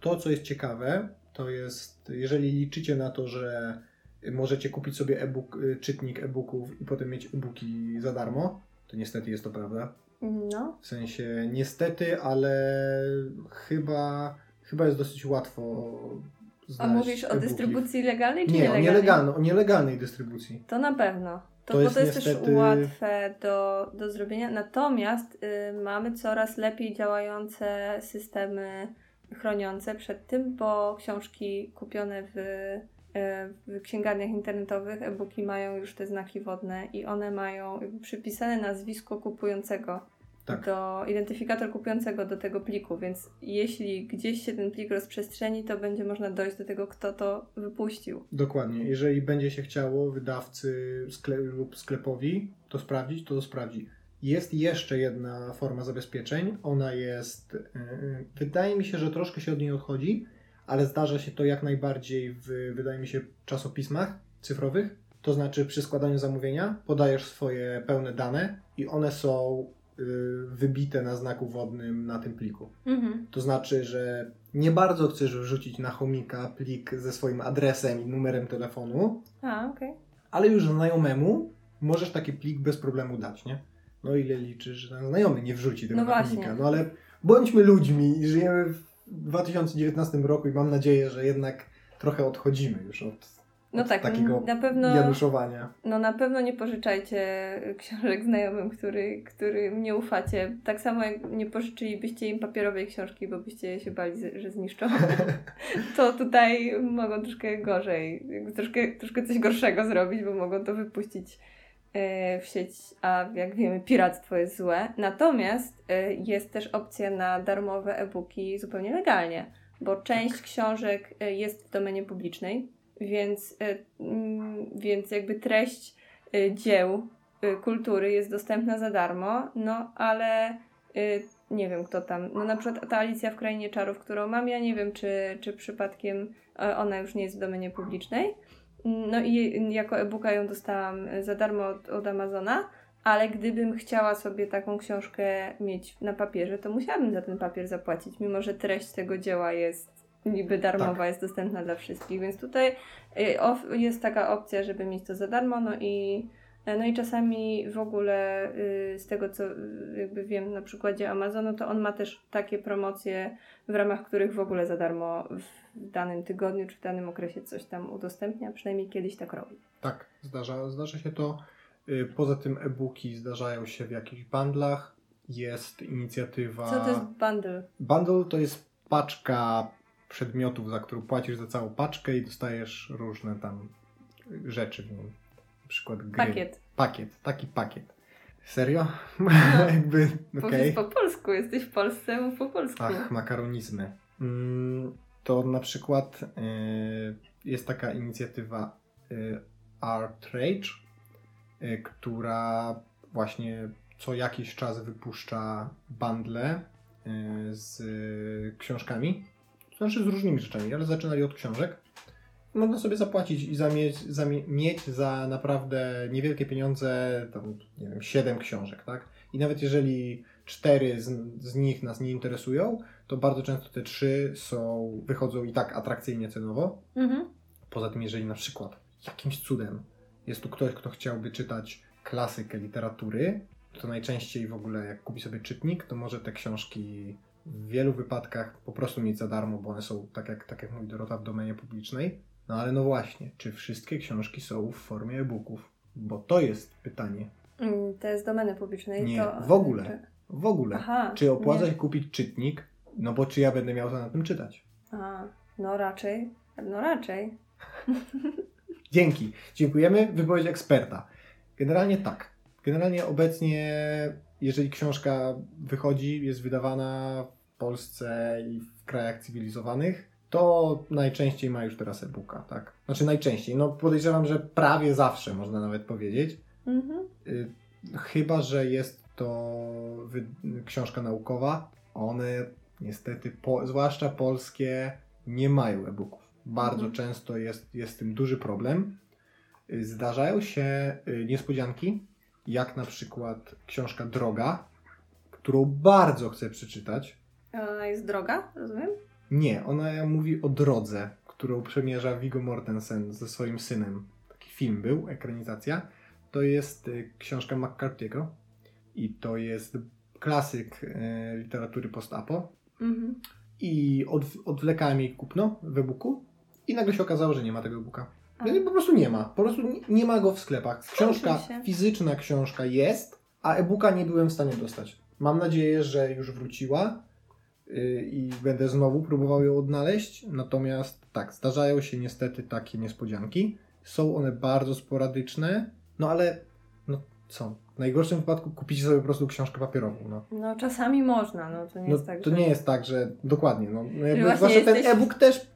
to, co jest ciekawe, to jest, jeżeli liczycie na to, że możecie kupić sobie e-book, y, czytnik e-booków i potem mieć e-booki za darmo, to niestety jest to prawda. No, W sensie niestety, ale chyba, chyba jest dosyć łatwo a znaleźć mówisz o dystrybucji legalnej czy Nie, o, nielegalnej? nielegalno, o nielegalnej dystrybucji. To na pewno. To, To bo jest to jest niestety- też łatwe do, do zrobienia. Natomiast y, mamy coraz lepiej działające systemy chroniące przed tym, bo książki kupione w, w księgarniach internetowych, e-booki mają już te znaki wodne i one mają przypisane nazwisko kupującego. Tak. do identyfikator kupującego do tego pliku, więc jeśli gdzieś się ten plik rozprzestrzeni, to będzie można dojść do tego, kto to wypuścił. Dokładnie. Jeżeli będzie się chciało wydawcy lub sklepowi to sprawdzić, to to sprawdzi. Jest jeszcze jedna forma zabezpieczeń. Ona jest, yy, wydaje mi się, że troszkę się od niej odchodzi, ale zdarza się to jak najbardziej w, wydaje mi się, czasopismach cyfrowych. To znaczy przy składaniu zamówienia podajesz swoje pełne dane i one są yy, wybite na znaku wodnym na tym pliku. Mhm. To znaczy, że nie bardzo chcesz wrzucić na chomika plik ze swoim adresem i numerem telefonu, A, okej. ale już znajomemu możesz taki plik bez problemu dać, nie? No ile liczysz, że ten znajomy nie wrzuci tego No chomika. No ale bądźmy ludźmi i żyjemy w 2019 roku i mam nadzieję, że jednak trochę odchodzimy już od, No tak, takiego na pewno, januszowania. no na pewno nie pożyczajcie książek znajomym, który, którym nie ufacie. Tak samo jak nie pożyczylibyście im papierowej książki, bo byście się bali, że zniszczą. to tutaj mogą troszkę gorzej, troszkę, troszkę coś gorszego zrobić, bo mogą to wypuścić w sieć, a jak wiemy, piractwo jest złe. Natomiast e, jest też opcja na darmowe e-booki zupełnie legalnie, bo część książek e, jest w domenie publicznej, więc, mm, więc jakby treść dzieł kultury jest dostępna za darmo, no ale nie wiem kto tam, no na przykład ta Alicja w Krainie Czarów, którą mam, ja nie wiem czy, czy przypadkiem ona już nie jest w domenie publicznej, no i jako e-booka ją dostałam za darmo od, od Amazona, ale gdybym chciała sobie taką książkę mieć na papierze, to musiałabym za ten papier zapłacić, mimo że treść tego dzieła jest niby darmowa, jest dostępna dla wszystkich, więc tutaj of- jest taka opcja, żeby mieć to za darmo, no i no i czasami w ogóle y, z tego co y, jakby wiem na przykładzie Amazonu, to on ma też takie promocje, w ramach których w ogóle za darmo w danym tygodniu czy w danym okresie coś tam udostępnia, przynajmniej kiedyś tak robi. Tak, zdarza, zdarza się to. Y, Poza tym e-booki zdarzają się w jakichś bundlach. Jest inicjatywa. Co to jest bundle? Bundle to jest paczka przedmiotów, za którą płacisz za całą paczkę i dostajesz różne tam rzeczy w nim. Na przykład gry. Pakiet. Pakiet, taki pakiet. Serio? No. Jakby, Powiedz okej. po polsku, jesteś w Polsce, mów po polsku. Ach, makaronizmy. Mm, To na przykład y, jest taka inicjatywa y, Art Rage, y, która właśnie co jakiś czas wypuszcza bundle z książkami. Znaczy z różnymi rzeczami, ale zaczynali od książek. Można sobie zapłacić i zamieć, zamie- mieć za naprawdę niewielkie pieniądze, tam, nie wiem, 7 książek, tak? I nawet jeżeli cztery z, z nich nas nie interesują, to bardzo często te trzy są, wychodzą i tak atrakcyjnie cenowo. Mhm. Poza tym, jeżeli na przykład jakimś cudem jest tu ktoś, kto chciałby czytać klasykę literatury, to najczęściej w ogóle jak kupi sobie czytnik, to może te książki w wielu wypadkach po prostu mieć za darmo, bo one są, tak jak, tak jak mówi Dorota, w domenie publicznej. No ale no właśnie, czy wszystkie książki są w formie e-booków? Bo to jest pytanie. Mm, To jest domeny publicznej. Nie, to... w ogóle. W ogóle. Aha. Czy opłaca się kupić czytnik? No bo czy ja będę miał za na tym czytać? A, no raczej. No raczej. Dzięki. Dziękujemy. Wypowiedź eksperta. Generalnie tak. Generalnie obecnie, jeżeli książka wychodzi, jest wydawana w Polsce i w krajach cywilizowanych, to najczęściej ma już teraz e-booka, tak? Znaczy najczęściej. No podejrzewam, że prawie zawsze można nawet powiedzieć. Mhm. Y, Chyba, że jest to książka naukowa. One niestety, po, zwłaszcza polskie, nie mają e-booków. Bardzo Mhm. często jest, jest z tym duży problem. Y, Zdarzają się y, niespodzianki, jak na przykład książka Droga, którą bardzo chcę przeczytać. Ona jest droga, rozumiem? Nie, ona mówi o drodze, którą przemierza Viggo Mortensen ze swoim synem. Taki film był, ekranizacja. To jest y, książka McCarthy'ego i to jest klasyk literatury post-apo. Mhm. I od, odwlekałem jej kupno w e-booku i nagle się okazało, że nie ma tego e-booka. A. Po prostu nie ma. Po prostu nie, nie ma go w sklepach. Książka, fizyczna książka jest, a e-booka nie byłem w stanie dostać. Mam nadzieję, że już wróciła yy, i będę znowu próbował ją odnaleźć. Natomiast tak, zdarzają się niestety takie niespodzianki. Są one bardzo sporadyczne, no ale no, co? W najgorszym wypadku kupicie sobie po prostu książkę papierową. No, No czasami można, no to nie no jest tak, to że... nie jest tak, że dokładnie. No, jakby, właśnie zwłaszcza ten jesteś- e-book też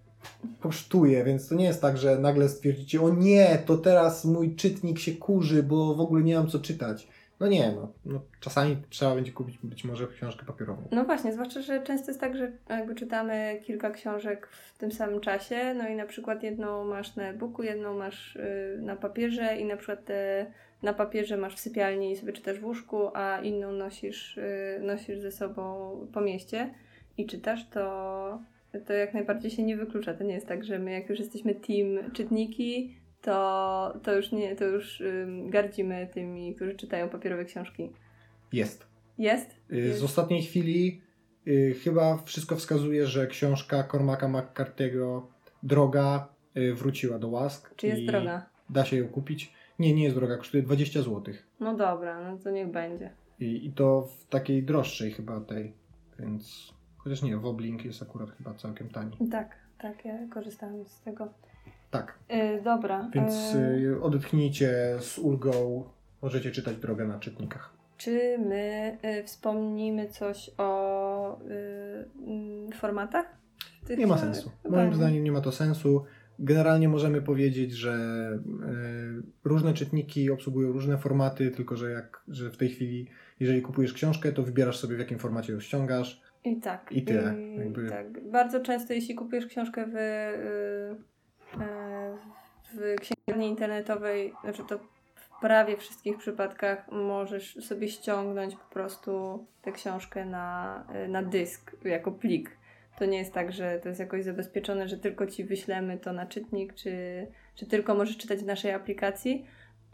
kosztuje, więc to nie jest tak, że nagle stwierdzicie, o nie, to teraz mój czytnik się kurzy, bo w ogóle nie mam co czytać. No nie, no, no czasami trzeba będzie kupić być może książkę papierową. No właśnie, zwłaszcza, że często jest tak, że jakby czytamy kilka książek w tym samym czasie, no i na przykład jedną masz na e-booku, jedną masz y, na papierze i na przykład te na papierze masz w sypialni i sobie czytasz w łóżku, a inną nosisz, y, nosisz ze sobą po mieście i czytasz, to, to jak najbardziej się nie wyklucza. To nie jest tak, że my jak już jesteśmy team czytniki, to, to już nie, to już gardzimy tymi, którzy czytają papierowe książki. Jest. Jest? Y. Z ostatniej chwili y, chyba wszystko wskazuje, że książka Cormaca McCarthy'ego Droga y, wróciła do łask. Czy jest droga? Da się ją kupić. Nie, nie jest droga, kosztuje 20 zł. No dobra, no to niech będzie. I, I to w takiej droższej chyba tej, więc chociaż nie, Woblink jest akurat chyba całkiem tani. Tak, tak, ja korzystałam z tego. Tak, Yy, dobra. więc yy, odetchnijcie z ulgą, możecie czytać drogę na czytnikach. Czy my y, wspomnimy coś o y, y, formatach? tych Nie ma sensu. Moim nie. zdaniem nie ma to sensu. Generalnie możemy powiedzieć, że y, różne czytniki obsługują różne formaty, tylko że, jak, że w tej chwili, jeżeli kupujesz książkę, to wybierasz sobie w jakim formacie ją ściągasz. I tak. I tyle, jakby- tak. Bardzo często, jeśli kupujesz książkę w, y, e, w księgarni internetowej, znaczy to w prawie wszystkich przypadkach możesz sobie ściągnąć po prostu tę książkę na, y, na dysk jako plik. To nie jest tak, że to jest jakoś zabezpieczone, że tylko ci wyślemy to na czytnik, czy, czy tylko możesz czytać w naszej aplikacji.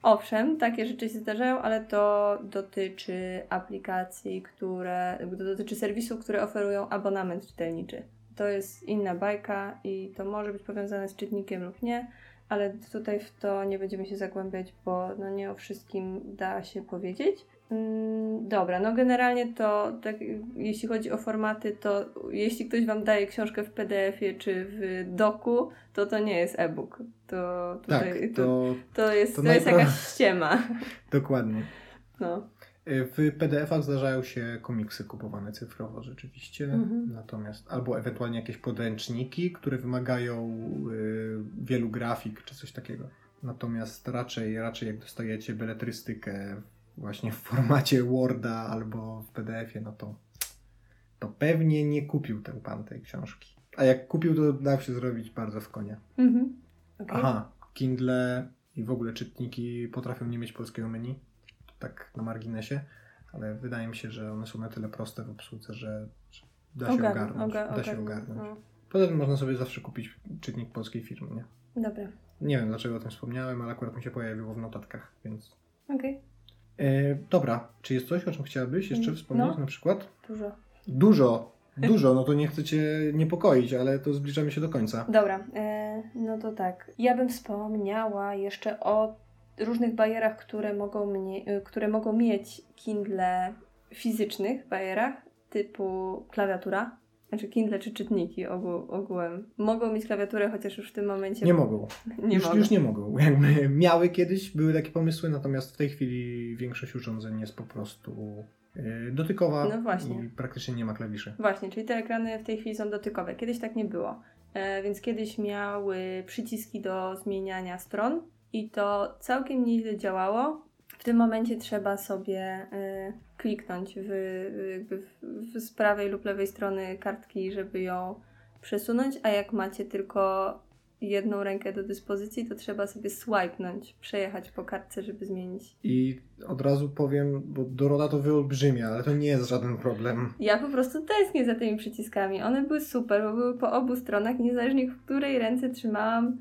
Owszem, takie rzeczy się zdarzają, ale to dotyczy aplikacji, które, to dotyczy serwisów, które oferują abonament czytelniczy. To jest inna bajka i to może być powiązane z czytnikiem lub nie, ale tutaj w to nie będziemy się zagłębiać, bo no nie o wszystkim da się powiedzieć. Mm, Dobra, no generalnie to tak, jeśli chodzi o formaty, to jeśli ktoś Wam daje książkę w PDF-ie czy w doku, to to nie jest e-book. To, Tak, tutaj, to, to to jest, to to jest jakaś ściema. dokładnie. No. Y, W PDF-ach zdarzają się komiksy kupowane cyfrowo rzeczywiście, Mhm. natomiast albo ewentualnie jakieś podręczniki, które wymagają y, wielu grafik czy coś takiego. Natomiast raczej, raczej jak dostajecie beletrystykę właśnie w formacie Worda albo w PDF-ie, no to, to pewnie nie kupił ten pan tej książki. A jak kupił, to dał się zrobić bardzo w konia. Mhm. Okay. Aha, Kindle i w ogóle czytniki potrafią nie mieć polskiego menu, tak na marginesie, ale wydaje mi się, że one są na tyle proste w obsłudze, że, da się Ogar- ogarnąć. oga- da się ogarnąć. no. Poza tym można sobie zawsze kupić czytnik polskiej firmy, nie? Dobra, Nie wiem dlaczego o tym wspomniałem, ale akurat mi się pojawiło w notatkach, więc... okej, E, dobra, czy jest coś, o czym chciałabyś jeszcze Mm, wspomnieć no. na przykład? dużo. Dużo, dużo, no to nie chcę Cię niepokoić, ale to zbliżamy się do końca. Dobra, e, no to tak. Ja bym wspomniała jeszcze o różnych barierach, które mogą, mnie, e, które mogą mieć Kindle fizycznych barierach, typu klawiatura. Znaczy Kindle czy czytniki ogół, ogółem. Mogą mieć klawiaturę, chociaż już w tym momencie Nie mogą. nie już, mogą. już nie mogą. Jakby miały kiedyś, były takie pomysły, natomiast w tej chwili większość urządzeń jest po prostu yy, dotykowa No właśnie. i praktycznie nie ma klawiszy. Właśnie, czyli te ekrany w tej chwili są dotykowe. Kiedyś tak nie było. E, więc kiedyś miały przyciski do zmieniania stron i to całkiem nieźle działało. W tym momencie trzeba sobie e, kliknąć w, jakby w, z prawej lub lewej strony kartki, żeby ją przesunąć, a jak macie tylko jedną rękę do dyspozycji, to trzeba sobie swipenąć, przejechać po kartce, żeby zmienić. I od razu powiem, bo Dorota to wyolbrzymia, ale to nie jest żaden problem. Ja po prostu tęsknię za tymi przyciskami. One były super, bo były po obu stronach. Niezależnie w której ręce trzymałam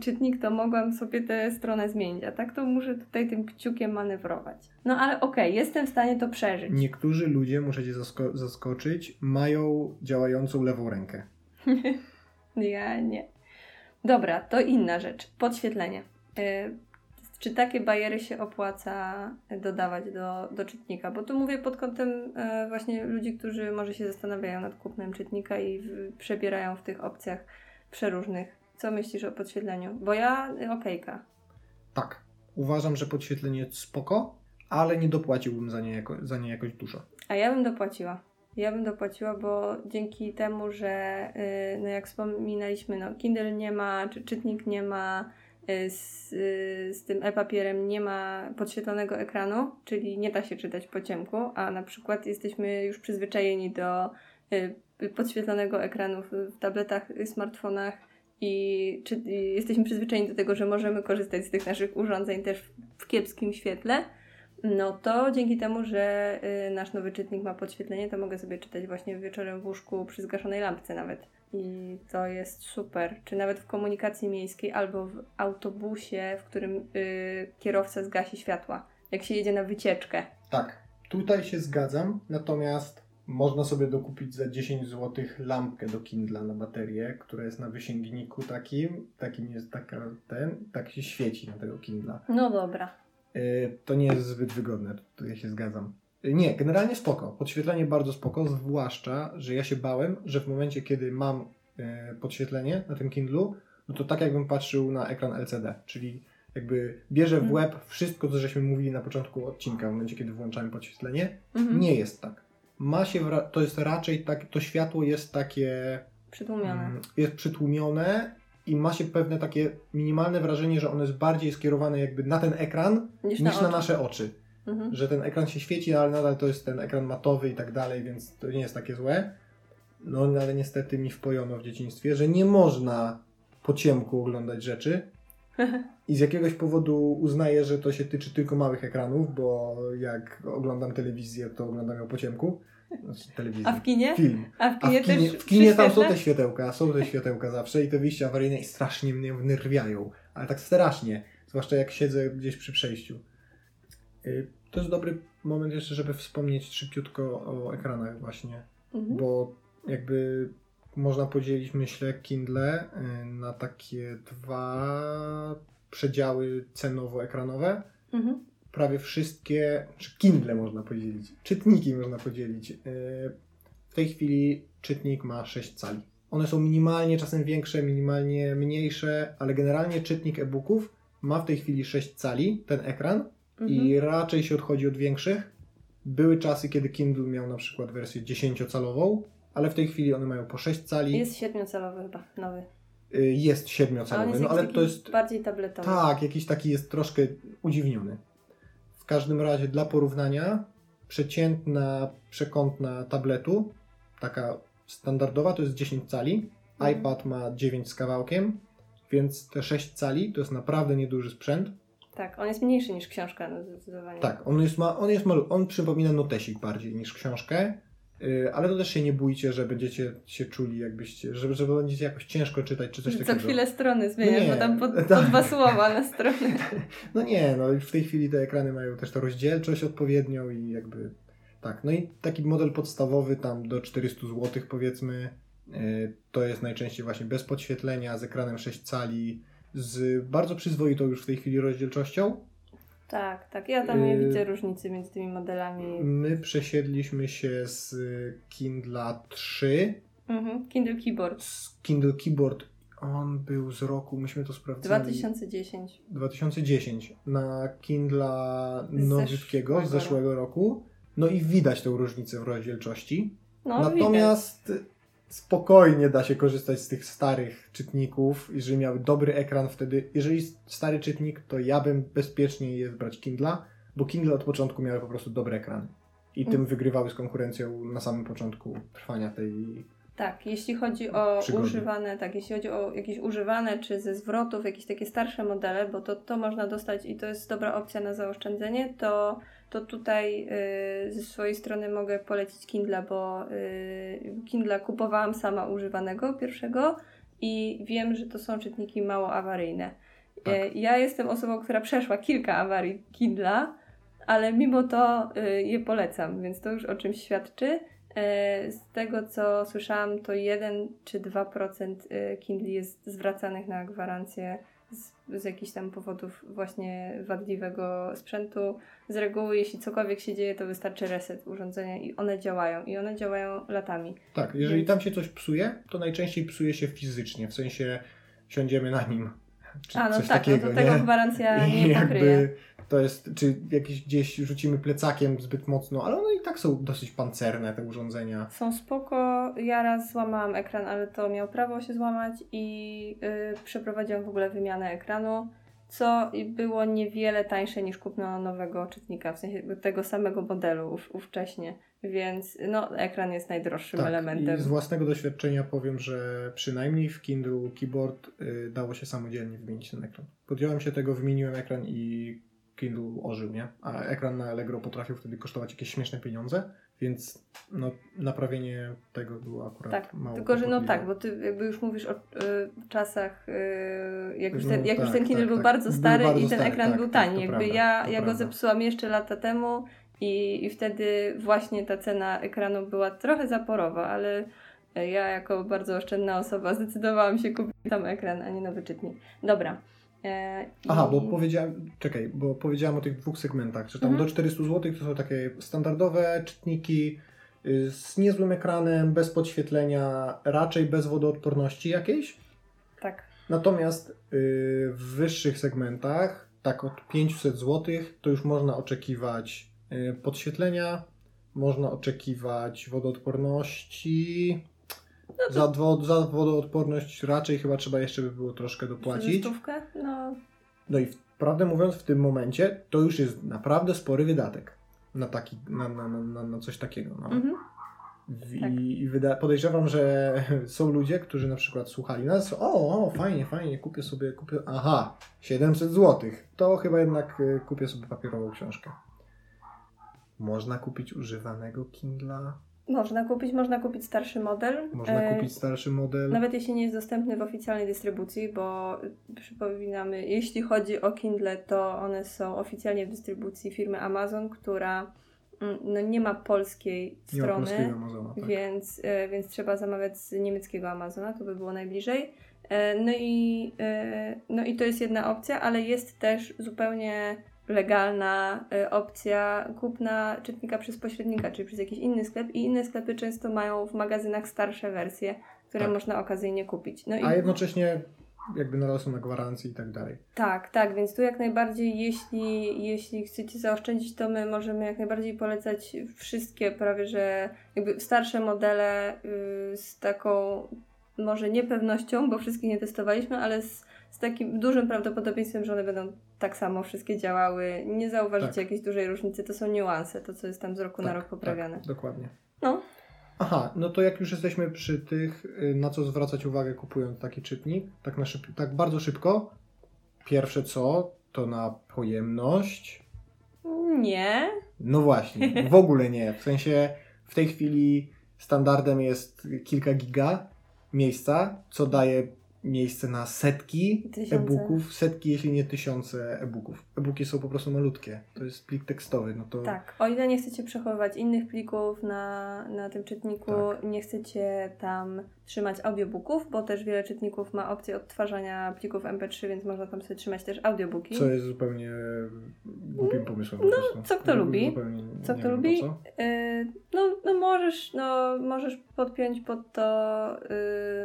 czytnik, to mogłam sobie tę stronę zmienić. A tak to muszę tutaj tym kciukiem manewrować. No ale okej, jestem w stanie to przeżyć. Niektórzy ludzie, muszę Cię zasko- zaskoczyć, mają działającą lewą rękę. Ja nie. Dobra, to inna rzecz. Podświetlenie. Y, Czy takie bariery się opłaca dodawać do, do czytnika? Bo tu mówię pod kątem e, właśnie ludzi, którzy może się zastanawiają nad kupnem czytnika i w, przebierają w tych opcjach przeróżnych. Co myślisz o podświetleniu? Bo ja y, okejka. Tak. uważam, że podświetlenie jest spoko, ale nie dopłaciłbym za nie, jako, za nie jakoś dużo. A ja bym dopłaciła. Ja bym dopłaciła, bo dzięki temu, że yy, no jak wspominaliśmy, no Kindle nie ma, czy czytnik nie ma, yy, z, yy, z tym e-papierem nie ma podświetlonego ekranu, czyli nie da się czytać po ciemku, a na przykład jesteśmy już przyzwyczajeni do y, podświetlonego ekranu w, w tabletach, smartfonach i, czy, jesteśmy przyzwyczajeni do tego, że możemy korzystać z tych naszych urządzeń też w, w kiepskim świetle no to dzięki temu, że y, nasz nowy czytnik ma podświetlenie, to mogę sobie czytać właśnie wieczorem w łóżku przy zgaszonej lampce nawet. I to jest super. Czy nawet w komunikacji miejskiej albo w autobusie, w którym y, kierowca zgasi światła, jak się jedzie na wycieczkę. Tak, tutaj się zgadzam, natomiast można sobie dokupić za 10 zł lampkę do Kindla na baterię, która jest na wysięgniku takim, takim jest taka ten, tak się świeci na tego Kindla. No dobra. Y, to nie jest zbyt wygodne, to ja się zgadzam. Y, nie, generalnie spoko. Podświetlenie bardzo spoko, zwłaszcza, że ja się bałem, że w momencie, kiedy mam y, podświetlenie na tym Kindlu, no to tak jakbym patrzył na ekran LCD, czyli jakby bierze w mhm. łeb wszystko, co żeśmy mówili na początku odcinka, w momencie, kiedy włączamy podświetlenie. Mhm. Nie jest tak. Ma się, to jest raczej tak, to światło jest takie... Przytłumione. Mm, jest przytłumione i ma się pewne takie minimalne wrażenie, że ono jest bardziej skierowane jakby na ten ekran niż, niż na, na, nasze oczy. Mhm. Że ten ekran się świeci, ale nadal to jest ten ekran matowy i tak dalej, więc to nie jest takie złe. No ale niestety mi wpojono w dzieciństwie, że nie można po ciemku oglądać rzeczy. I z jakiegoś powodu uznaję, że to się tyczy tylko małych ekranów, bo jak oglądam telewizję, to oglądam ją po ciemku. Znaczy A w kinie? Film. A w kinie, A w kinie, też w kinie tam są te światełka, są te światełka zawsze i te wyjścia awaryjne i strasznie mnie wnerwiają. Ale tak strasznie. Zwłaszcza jak siedzę gdzieś przy przejściu. Y, to jest dobry moment jeszcze, żeby wspomnieć szybciutko o ekranach właśnie. Mhm. Bo jakby można podzielić, myślę, Kindle y, na takie dwa przedziały cenowo-ekranowe. Mhm prawie wszystkie, czy Kindle można podzielić, czytniki można podzielić. E, w tej chwili czytnik ma 6 cali. One są minimalnie czasem większe, minimalnie mniejsze, ale generalnie czytnik e-booków ma w tej chwili 6 cali, ten ekran, mhm. i raczej się odchodzi od większych. Były czasy, kiedy Kindle miał na przykład wersję 10-calową, ale w tej chwili one mają po 6 cali. Jest 7-calowy chyba, nowy. E, jest 7-calowy, no ale to jest. Bardziej tabletowy. Tak, jakiś taki jest troszkę udziwniony. W każdym razie dla porównania przeciętna przekątna tabletu, taka standardowa, to jest 10 cali. Mhm. iPad ma 9 z kawałkiem, więc te 6 cali to jest naprawdę nieduży sprzęt. Tak, on jest mniejszy niż książka no zdecydowanie. Tak, on jest, ma, on jest malu, on przypomina notesik bardziej niż książkę. Y, ale to też się nie bójcie, że będziecie się czuli jakbyście, że, że będziecie jakoś ciężko czytać czy coś takiego. Co chwilę strony zmieniasz, no bo tam po, po tak. dwa słowa na stronie. No nie, no w tej chwili te ekrany mają też tę rozdzielczość odpowiednią i jakby tak. No i taki model podstawowy tam do 400 zł powiedzmy, y, to jest najczęściej właśnie bez podświetlenia, z ekranem 6 cali, z bardzo przyzwoitą już w tej chwili rozdzielczością. Tak, tak. Ja tam nie y, widzę różnicy między tymi modelami. My przesiedliśmy się z Kindla 3. Mhm. Kindle Keyboard. Z Kindle Keyboard. On był z roku, myśmy to sprawdzali. 2010. 2010. Na Kindla nowiutkiego z zeszłego roku. No i widać tę różnicę w rozdzielczości. No, Natomiast widać spokojnie da się korzystać z tych starych czytników, jeżeli miały dobry ekran wtedy. Jeżeli stary czytnik, to ja bym bezpiecznie jest brać Kindla, bo Kindle od początku miały po prostu dobry ekran. I tym mm. wygrywały z konkurencją na samym początku trwania tej tak, jeśli chodzi o przygody. używane, tak, jeśli chodzi o jakieś używane czy ze zwrotów, jakieś takie starsze modele, bo to, to można dostać i to jest dobra opcja na zaoszczędzenie, to, to tutaj y, ze swojej strony mogę polecić Kindle, bo y, Kindle kupowałam sama używanego pierwszego i wiem, że to są czytniki mało awaryjne. Tak. Y, ja jestem osobą, która przeszła kilka awarii Kindla, ale mimo to y, je polecam, więc to już o czymś świadczy. E, z tego co słyszałam, to 1 czy 2% e, Kindle jest zwracanych na gwarancję z, z jakichś tam powodów właśnie wadliwego sprzętu. Z reguły, jeśli cokolwiek się dzieje, to wystarczy reset urządzenia i one działają. I one działają latami. Tak, jeżeli tam się coś psuje, to najczęściej psuje się fizycznie, w sensie siądziemy na nim czy A, no coś tak, takiego, no to tego nie? gwarancja I nie pokryje. jakby to jest, czy jakieś gdzieś rzucimy plecakiem zbyt mocno, ale one i tak są dosyć pancerne te urządzenia. Są spoko. Ja raz złamałam ekran, ale to miał prawo się złamać i yy, przeprowadziłam w ogóle wymianę ekranu, co było niewiele tańsze niż kupno nowego czytnika, w sensie tego samego modelu ów, ówcześnie. Więc no, ekran jest najdroższym Tak, elementem. I z własnego doświadczenia powiem, że przynajmniej w Kindle Keyboard y, dało się samodzielnie wymienić ten ekran. Podjąłem się tego, wymieniłem ekran i Kindle ożył, nie? A ekran na Allegro potrafił wtedy kosztować jakieś śmieszne pieniądze, więc no, naprawienie tego było akurat Tak, mało tylko że no tak, bo ty jakby już mówisz o y, czasach, y, jak, już No ten, jak już tak, ten Kindle tak, był tak. bardzo Był stary bardzo i ten stary, ekran tak, był tak, tani. jakby ja, ja go zepsułam jeszcze lata temu i, i wtedy właśnie ta cena ekranu była trochę zaporowa, ale ja jako bardzo oszczędna osoba zdecydowałam się kupić tam ekran, a nie nowy czytnik. Dobra. E, Aha, i- bo powiedziałem, czekaj, bo powiedziałem o tych dwóch segmentach, że tam Mhm. do 400 zł to są takie standardowe czytniki y, z niezłym ekranem, bez podświetlenia, raczej bez wodoodporności jakiejś. Tak. Natomiast y, w wyższych segmentach, tak od 500 zł, to już można oczekiwać podświetlenia, można oczekiwać wodoodporności. No Za, wo, za wodoodporność raczej chyba trzeba jeszcze by było troszkę dopłacić. No, No i w- prawdę mówiąc, w tym momencie to już jest naprawdę spory wydatek na, taki, na, na, na, na, coś takiego. No. mhm. Tak. I, i wyda- podejrzewam, że są ludzie, którzy na przykład słuchali nas, o, o fajnie, fajnie, kupię sobie, kupię, aha, 700 zł, to chyba jednak y, kupię sobie papierową książkę. Można kupić używanego Kindla, Można kupić, można kupić starszy model. można E, kupić starszy model. Nawet jeśli nie jest dostępny w oficjalnej dystrybucji, bo przypominamy, jeśli chodzi o Kindle, to one są oficjalnie w dystrybucji firmy Amazon, która mm, no, nie ma polskiej Nie ma strony, polskiego Amazona. Tak. więc, e, więc trzeba zamawiać z niemieckiego Amazona, to by było najbliżej. E, No i, e, no i to jest jedna opcja, ale jest też zupełnie legalna e, opcja kupna czytnika przez pośrednika, czyli przez jakiś inny sklep i inne sklepy często mają w magazynach starsze wersje, które Tak. można okazyjnie kupić. No i A jednocześnie jakby są na gwarancji i tak dalej. tak, tak, więc tu jak najbardziej, jeśli, jeśli chcecie zaoszczędzić, to my możemy jak najbardziej polecać wszystkie prawie, że jakby starsze modele y, z taką może niepewnością, bo wszystkich nie testowaliśmy, ale z, z takim dużym prawdopodobieństwem, że one będą tak samo wszystkie działały. Nie zauważycie Tak. jakiejś dużej różnicy, to są niuanse, to co jest tam z roku na Tak, rok poprawiane. Tak, dokładnie. No. Aha, no to jak już jesteśmy przy tych, y, na co zwracać uwagę kupując taki czytnik, tak, na szyb, tak bardzo szybko. Pierwsze co, to na pojemność. Nie, No właśnie, w ogóle nie. W sensie w tej chwili standardem jest kilka giga miejsca, co daje miejsce na setki e-booków, setki, jeśli nie tysiące e-booków. E-booki są po prostu malutkie. To jest plik tekstowy, no to Tak, o ile nie chcecie przechowywać innych plików na, na tym czytniku, Tak. nie chcecie tam trzymać audiobooków, bo też wiele czytników ma opcję odtwarzania plików MP3, więc można tam sobie trzymać też audiobooki. Co jest zupełnie głupim pomysłem. po No, co kto lubi. Zupełnie Co kto lubi. co. Yy, no, no, możesz, no możesz podpiąć pod to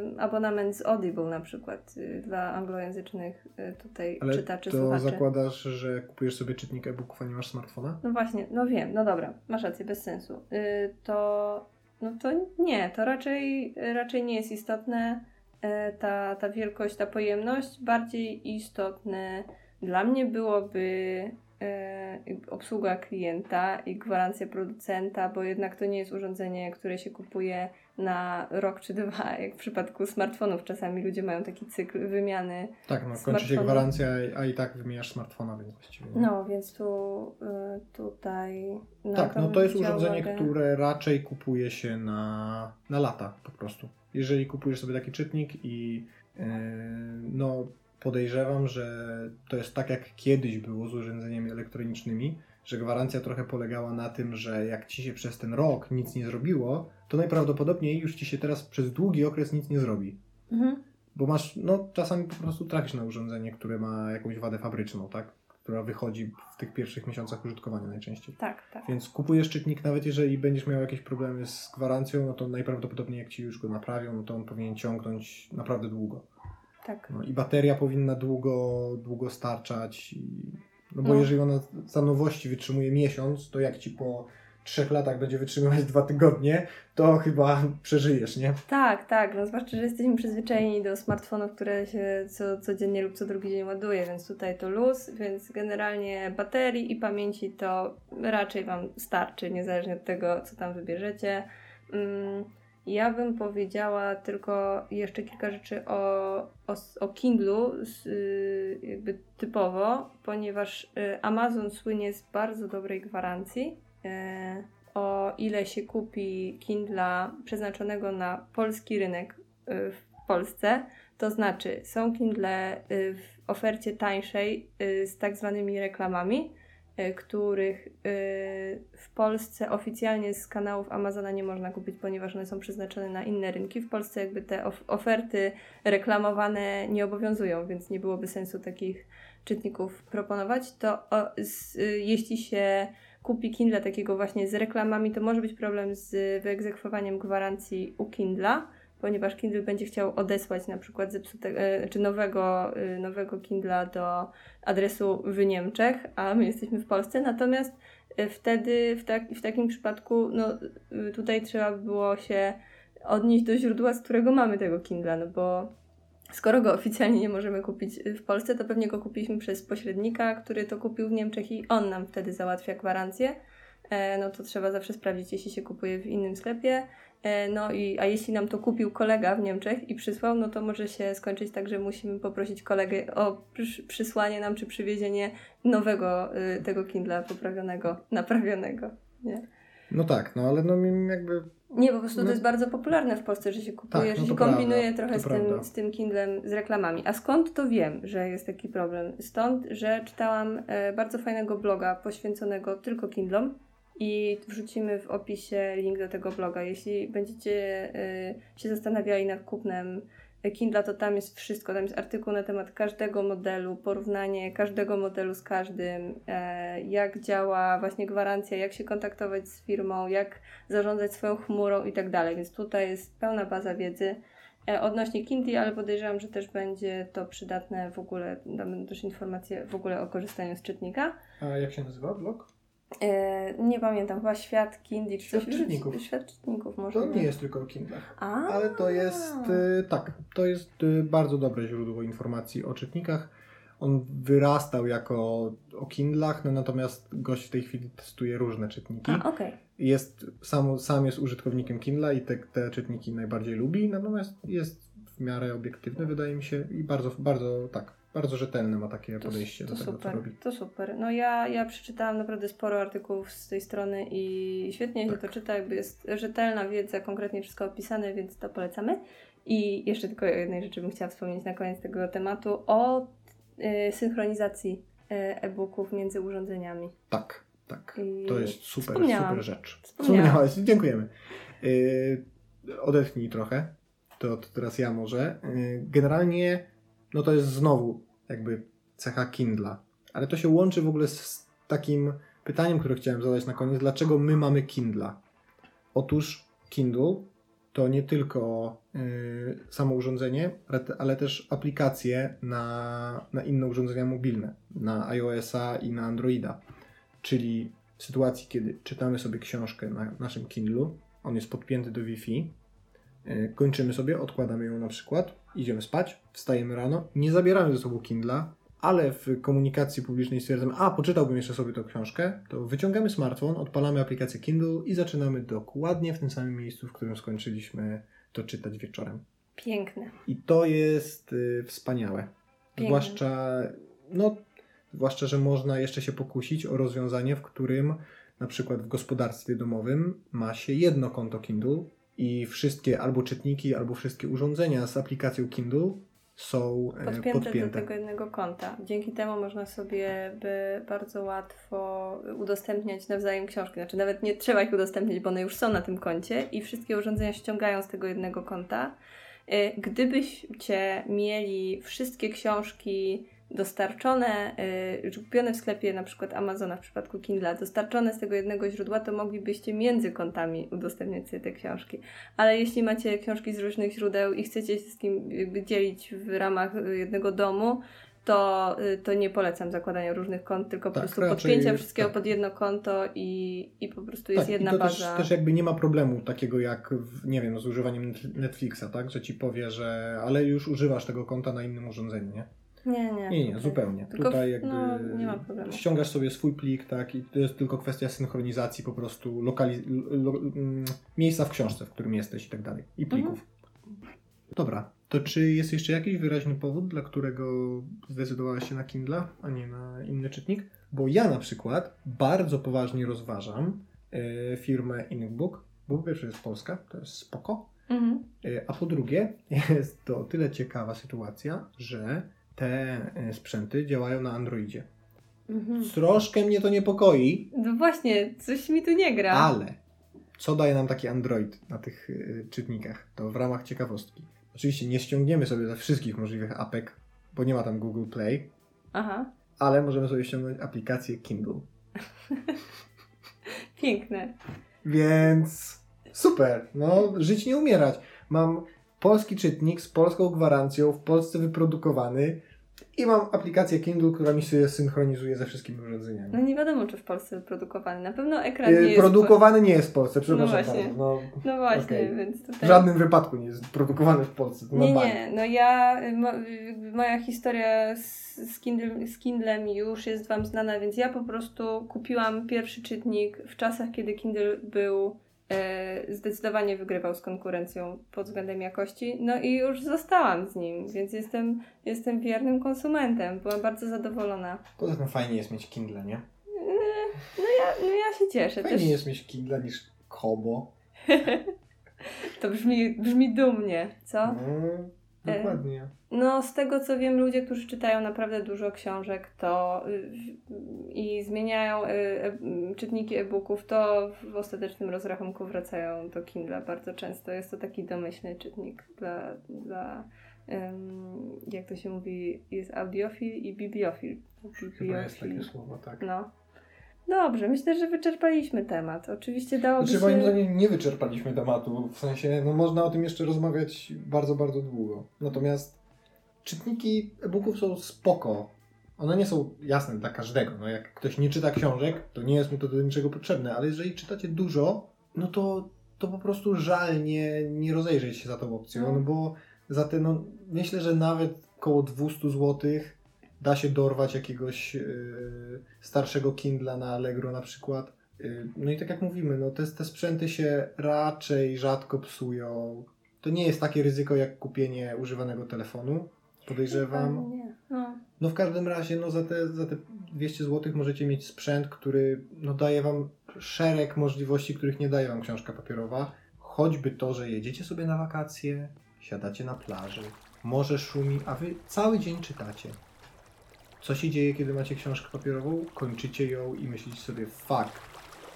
yy, abonament z Audible na przykład yy, dla anglojęzycznych yy, tutaj Ale czytaczy, to słuchaczy. zakładasz, że kupujesz sobie czytnik e-booków, a nie masz smartfona? No właśnie, no wiem, no dobra, masz rację, bez sensu. Yy, to, no to nie, to raczej, raczej nie jest istotne e, ta, ta wielkość, ta pojemność. Bardziej istotne dla mnie byłoby e, obsługa klienta i gwarancja producenta, bo jednak to nie jest urządzenie, które się kupuje na rok czy dwa, jak w przypadku smartfonów. Czasami ludzie mają taki cykl wymiany Tak, no kończy się gwarancja, a i tak wymieniasz smartfona, więc właściwie nie. No, więc tu y, tutaj. Tak, no to jest urządzenie, uwagę. które raczej kupuje się na, na lata po prostu. Jeżeli kupujesz sobie taki czytnik i yy, no podejrzewam, że to jest tak jak kiedyś było z urządzeniami elektronicznymi, że gwarancja trochę polegała na tym, że jak ci się przez ten rok nic nie zrobiło, to najprawdopodobniej już ci się teraz przez długi okres nic nie zrobi. Mhm. Bo masz, no czasami po prostu trafisz na urządzenie, które ma jakąś wadę fabryczną, tak? Która wychodzi w tych pierwszych miesiącach użytkowania najczęściej. Tak, tak. Więc kupujesz czytnik, nawet jeżeli będziesz miał jakieś problemy z gwarancją, no to najprawdopodobniej jak ci już go naprawią, no to on powinien ciągnąć naprawdę długo. tak. No, I bateria powinna długo, długo starczać. I, no bo No. jeżeli ona za nowości wytrzymuje miesiąc, to jak ci po trzech latach będzie wytrzymywać dwa tygodnie, to chyba przeżyjesz, nie? Tak, tak. No zwłaszcza, że jesteśmy przyzwyczajeni do smartfonów, które się co, codziennie lub co drugi dzień ładuje, więc tutaj to luz, więc generalnie baterii i pamięci to raczej Wam starczy, niezależnie od tego, co tam wybierzecie. Mm, Ja bym powiedziała tylko jeszcze kilka rzeczy o, o, o Kindlu y, jakby typowo, ponieważ y, Amazon słynie z bardzo dobrej gwarancji. E, o ile się kupi Kindla przeznaczonego na polski rynek y, w Polsce, to znaczy są Kindle w ofercie tańszej z tak zwanymi reklamami, których y, w Polsce oficjalnie z kanałów Amazona nie można kupić, ponieważ one są przeznaczone na inne rynki. W Polsce jakby te of- oferty reklamowane nie obowiązują, więc nie byłoby sensu takich czytników proponować. To y, jeśli się kupi Kindle takiego właśnie z reklamami, to może być problem z wyegzekwowaniem gwarancji u Kindla, ponieważ Kindle będzie chciał odesłać na przykład zepsutego, czy nowego, y, nowego Kindla do adresu w Niemczech, a my jesteśmy w Polsce. Natomiast y, wtedy w, tak, w takim przypadku no, tutaj trzeba by było się odnieść do źródła, z którego mamy tego Kindla, no bo skoro go oficjalnie nie możemy kupić w Polsce, to pewnie go kupiliśmy przez pośrednika, który to kupił w Niemczech i on nam wtedy załatwia gwarancję. E, no to trzeba zawsze sprawdzić, jeśli się kupuje w innym sklepie. E, no i, a jeśli nam to kupił kolega w Niemczech i przysłał, no to może się skończyć tak, że musimy poprosić kolegę o przys- przysłanie nam czy przywiezienie nowego y, tego Kindla poprawionego, naprawionego. Nie? No tak, no ale no jakby Nie, po prostu No. to jest bardzo popularne w Polsce, że się kupuje, Tak, no że się kombinuje prawda, trochę z tym, z tym Kindlem, z reklamami. A skąd to wiem, że jest taki problem? Stąd, że czytałam e, bardzo fajnego bloga poświęconego tylko Kindlom i wrzucimy w opisie link do tego bloga. Jeśli będziecie e, się zastanawiali nad kupnem Kindla, to tam jest wszystko. Tam jest artykuł na temat każdego modelu, porównanie każdego modelu z każdym, e, jak działa właśnie gwarancja, jak się kontaktować z firmą, jak zarządzać swoją chmurą i tak dalej. Więc tutaj jest pełna baza wiedzy e, odnośnie Kindle, ale podejrzewam, że też będzie to przydatne w ogóle, damy też informacje w ogóle o korzystaniu z czytnika. A jak się nazywa blog? E, nie pamiętam, chyba Świat Kindle czy Świat coś. czytników. Świat czytników może. To nie jest tylko o Kindlach. A, Ale to jest, y, tak, to jest y, bardzo dobre źródło informacji o czytnikach. On wyrastał jako o Kindlach, no natomiast gość w tej chwili testuje różne czytniki. A, okej. Jest, sam, sam jest użytkownikiem Kindla i te, te czytniki najbardziej lubi, natomiast jest w miarę obiektywny, wydaje mi się, i bardzo, bardzo, tak, bardzo rzetelne ma takie To, podejście to do tego, super, co robi. to super. No ja, ja przeczytałam naprawdę sporo artykułów z tej strony i świetnie się Tak. to czyta, jakby jest rzetelna wiedza, konkretnie wszystko opisane, więc to polecamy. I jeszcze tylko jednej rzeczy bym chciała wspomnieć na koniec tego tematu, o y, synchronizacji y, e-booków między urządzeniami. Tak, tak. I To jest super, super rzecz. Wspomniałaś, dziękujemy. Yy, odetchnij trochę, to, to teraz ja może. Yy, generalnie, no to jest znowu jakby cecha Kindla, ale to się łączy w ogóle z takim pytaniem, które chciałem zadać na koniec. Dlaczego my mamy Kindla? Otóż Kindle to nie tylko yy, samo urządzenie, ale, te- ale też aplikacje na, na inne urządzenia mobilne, na iOS-a i na Androida. Czyli w sytuacji, kiedy czytamy sobie książkę na naszym Kindlu, on jest podpięty do Wi-Fi, kończymy sobie, odkładamy ją na przykład, idziemy spać, wstajemy rano, nie zabieramy ze sobą Kindla, ale w komunikacji publicznej stwierdzamy, a poczytałbym jeszcze sobie tą książkę, to wyciągamy smartfon, odpalamy aplikację Kindle i zaczynamy dokładnie w tym samym miejscu, w którym skończyliśmy to czytać wieczorem. Piękne. I to jest y, wspaniałe. Piękne. Zwłaszcza, no, zwłaszcza, że można jeszcze się pokusić o rozwiązanie, w którym na przykład w gospodarstwie domowym ma się jedno konto Kindle i wszystkie albo czytniki, albo wszystkie urządzenia z aplikacją Kindle są e, Podpięte, podpięte. do tego jednego konta. Dzięki temu można sobie by bardzo łatwo udostępniać nawzajem książki. Znaczy nawet nie trzeba ich udostępnić, bo one już są na tym koncie i wszystkie urządzenia ściągają z tego jednego konta. Y, Gdybyście mieli wszystkie książki dostarczone, yy, kupione w sklepie na przykład Amazona w przypadku Kindle, dostarczone z tego jednego źródła, to moglibyście między kontami udostępniać sobie te książki. Ale jeśli macie książki z różnych źródeł i chcecie się z kim dzielić w ramach jednego domu, to, y, to nie polecam zakładania różnych kont, tylko tak, po prostu podpięcia wszystkiego tak. pod jedno konto i, i po prostu jest tak, jedna i to baza. Też, też jakby nie ma problemu takiego jak, w, nie wiem, z używaniem Netflixa, tak? Że ci powie, że ale już używasz tego konta na innym urządzeniu, nie? Nie, nie. Nie, nie, zupełnie. Tylko Tutaj jakby no, nie ma problemu. ściągasz sobie swój plik, tak, i to jest tylko kwestia synchronizacji po prostu lokali- lo, mm, miejsca w książce, w którym jesteś i tak dalej. I plików. Mhm. Dobra, to czy jest jeszcze jakiś wyraźny powód, dla którego zdecydowałeś się na Kindle, a nie na inny czytnik? Bo ja na przykład bardzo poważnie rozważam y, firmę Inkbook, bo po pierwsze jest polska, to jest spoko, mhm. y, a po drugie jest to tyle ciekawa sytuacja, że te y, sprzęty działają na Androidzie. Mhm. Troszkę mnie to niepokoi. No właśnie, coś mi tu nie gra. Ale co daje nam taki Android na tych czytnikach? To w ramach ciekawostki Oczywiście nie ściągniemy sobie ze wszystkich możliwych apek, bo nie ma tam Google Play. Aha. Ale możemy sobie ściągnąć aplikację Kindle. Piękne. Więc super. No, żyć nie umierać. Mam polski czytnik z polską gwarancją, w Polsce wyprodukowany. I mam aplikację Kindle, która mi się synchronizuje ze wszystkimi urządzeniami. No nie wiadomo, czy w Polsce wyprodukowany. Na pewno ekran nie jest... Produkowany nie jest w Polsce, przepraszam no właśnie. bardzo. No, no właśnie, okay. więc tutaj... W żadnym wypadku nie jest produkowany w Polsce. nie, nie. No ja, mo, moja historia z, z, Kindle, z Kindlem już jest Wam znana, więc ja po prostu kupiłam pierwszy czytnik w czasach, kiedy Kindle był E, zdecydowanie wygrywał z konkurencją pod względem jakości. No i już zostałam z nim, więc jestem, jestem wiernym konsumentem. Byłam bardzo zadowolona. Poza tym fajnie jest mieć Kindle, nie? E, no ja, no ja się cieszę. Fajnie Też... jest mieć Kindle niż Kobo. to brzmi, brzmi dumnie, co? Mm. Dokładnie. No, z tego co wiem, ludzie, którzy czytają naprawdę dużo książek to y, i zmieniają y, e, czytniki e-booków, to w ostatecznym rozrachunku wracają do Kindle bardzo często. Jest to taki domyślny czytnik dla, dla jak to się mówi, jest audiofil i bibliofil. bibliofil. Chyba jest takie słowo, tak. No. Dobrze, myślę, że wyczerpaliśmy temat. Oczywiście dałoby znaczy, się... moim zdaniem nie wyczerpaliśmy tematu, w sensie, no można o tym jeszcze rozmawiać bardzo, bardzo długo. Natomiast czytniki e-booków są spoko. One nie są jasne dla każdego. No jak ktoś nie czyta książek, to nie jest mu to do niczego potrzebne, ale jeżeli czytacie dużo, no to, to po prostu żal nie, nie rozejrzeć się za tą opcją, no, no bo za te, no myślę, że nawet około 200 złotych da się dorwać jakiegoś yy, starszego Kindla na Allegro na przykład. Yy, no i tak jak mówimy, no te, te sprzęty się raczej rzadko psują. To nie jest takie ryzyko jak kupienie używanego telefonu, podejrzewam. Nie. No. no w każdym razie no za, te, za te 200 zł możecie mieć sprzęt, który no daje Wam szereg możliwości, których nie daje Wam książka papierowa. Choćby to, że jedziecie sobie na wakacje, siadacie na plaży, morze szumi, a Wy cały dzień czytacie. Co się dzieje, kiedy macie książkę papierową? Kończycie ją i myślicie sobie, fuck,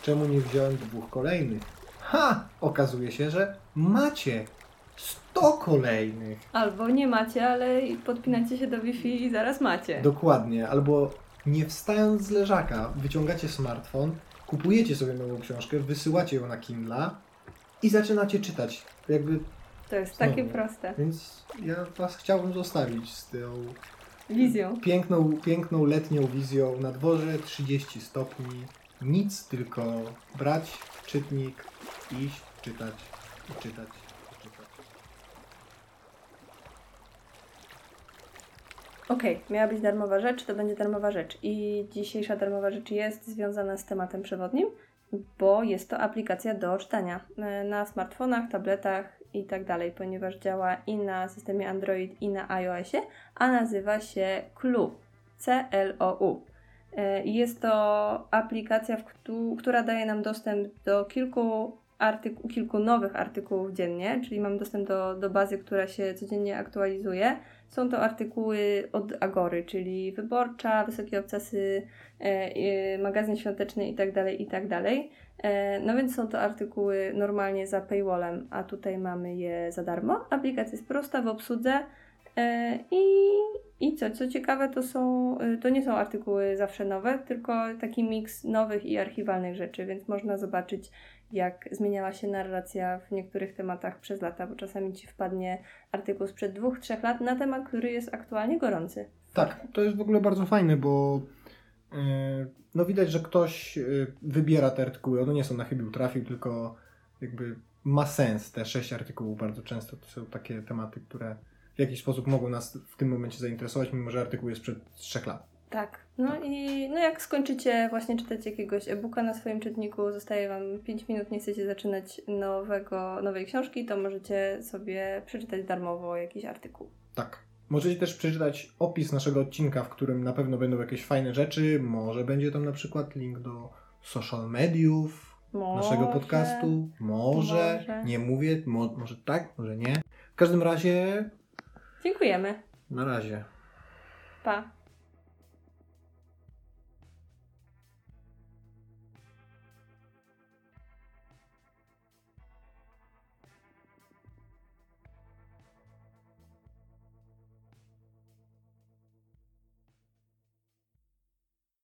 czemu nie wziąłem dwóch kolejnych? Ha! Okazuje się, że macie 100 kolejnych. Albo nie macie, ale podpinacie się do Wi-Fi i zaraz macie. Dokładnie. Albo nie wstając z leżaka, wyciągacie smartfon, kupujecie sobie nową książkę, wysyłacie ją na Kindle i zaczynacie czytać. Jakby to jest znowu. takie proste. Więc ja Was chciałbym zostawić z tą Wizją. Piękną, piękną letnią wizją. Na dworze 30 stopni. Nic, tylko brać czytnik, iść, czytać i czytać. czytać. Okej, okay, miała być darmowa rzecz, to będzie darmowa rzecz. I dzisiejsza darmowa rzecz jest związana z tematem przewodnim, bo jest to aplikacja do czytania e, na smartfonach, tabletach i tak dalej, ponieważ działa i na systemie Android, i na iOSie, a nazywa się Clue. C-L-O-U. E, jest to aplikacja, która daje nam dostęp do kilku, artyku, kilku nowych artykułów dziennie, czyli mamy dostęp do, do bazy, która się codziennie aktualizuje. Są to artykuły od Agory, czyli Wyborcza, Wysokie Obcasy, e, e, magazyn świąteczny itd., tak itd. Tak E, no więc są to artykuły normalnie za paywallem, a tutaj mamy je za darmo. Aplikacja jest prosta w obsłudze. I, I co? Co ciekawe, to, są, to nie są artykuły zawsze nowe, tylko taki miks nowych i archiwalnych rzeczy, więc można zobaczyć, jak zmieniała się narracja w niektórych tematach przez lata, bo czasami ci wpadnie artykuł sprzed dwóch, trzech lat na temat, który jest aktualnie gorący. Tak, to jest w ogóle bardzo fajne, bo yy, no widać, że ktoś yy, wybiera te artykuły. One nie są na chybił trafił, tylko jakby ma sens. Te sześć artykułów bardzo często to są takie tematy, które w jakiś sposób mogą nas w tym momencie zainteresować, mimo że artykuł jest sprzed trzech lat. Tak. No i no jak skończycie właśnie czytać jakiegoś e-booka na swoim czytniku, zostaje Wam 5 minut, nie chcecie zaczynać nowego, nowej książki, to możecie sobie przeczytać darmowo jakiś artykuł. Tak. Możecie też przeczytać opis naszego odcinka, w którym na pewno będą jakieś fajne rzeczy. Może będzie tam na przykład link do social mediów Może. naszego podcastu. Może. Może. Nie mówię. Mo może tak, może nie. W każdym razie Dziękujemy. na razie. Pa.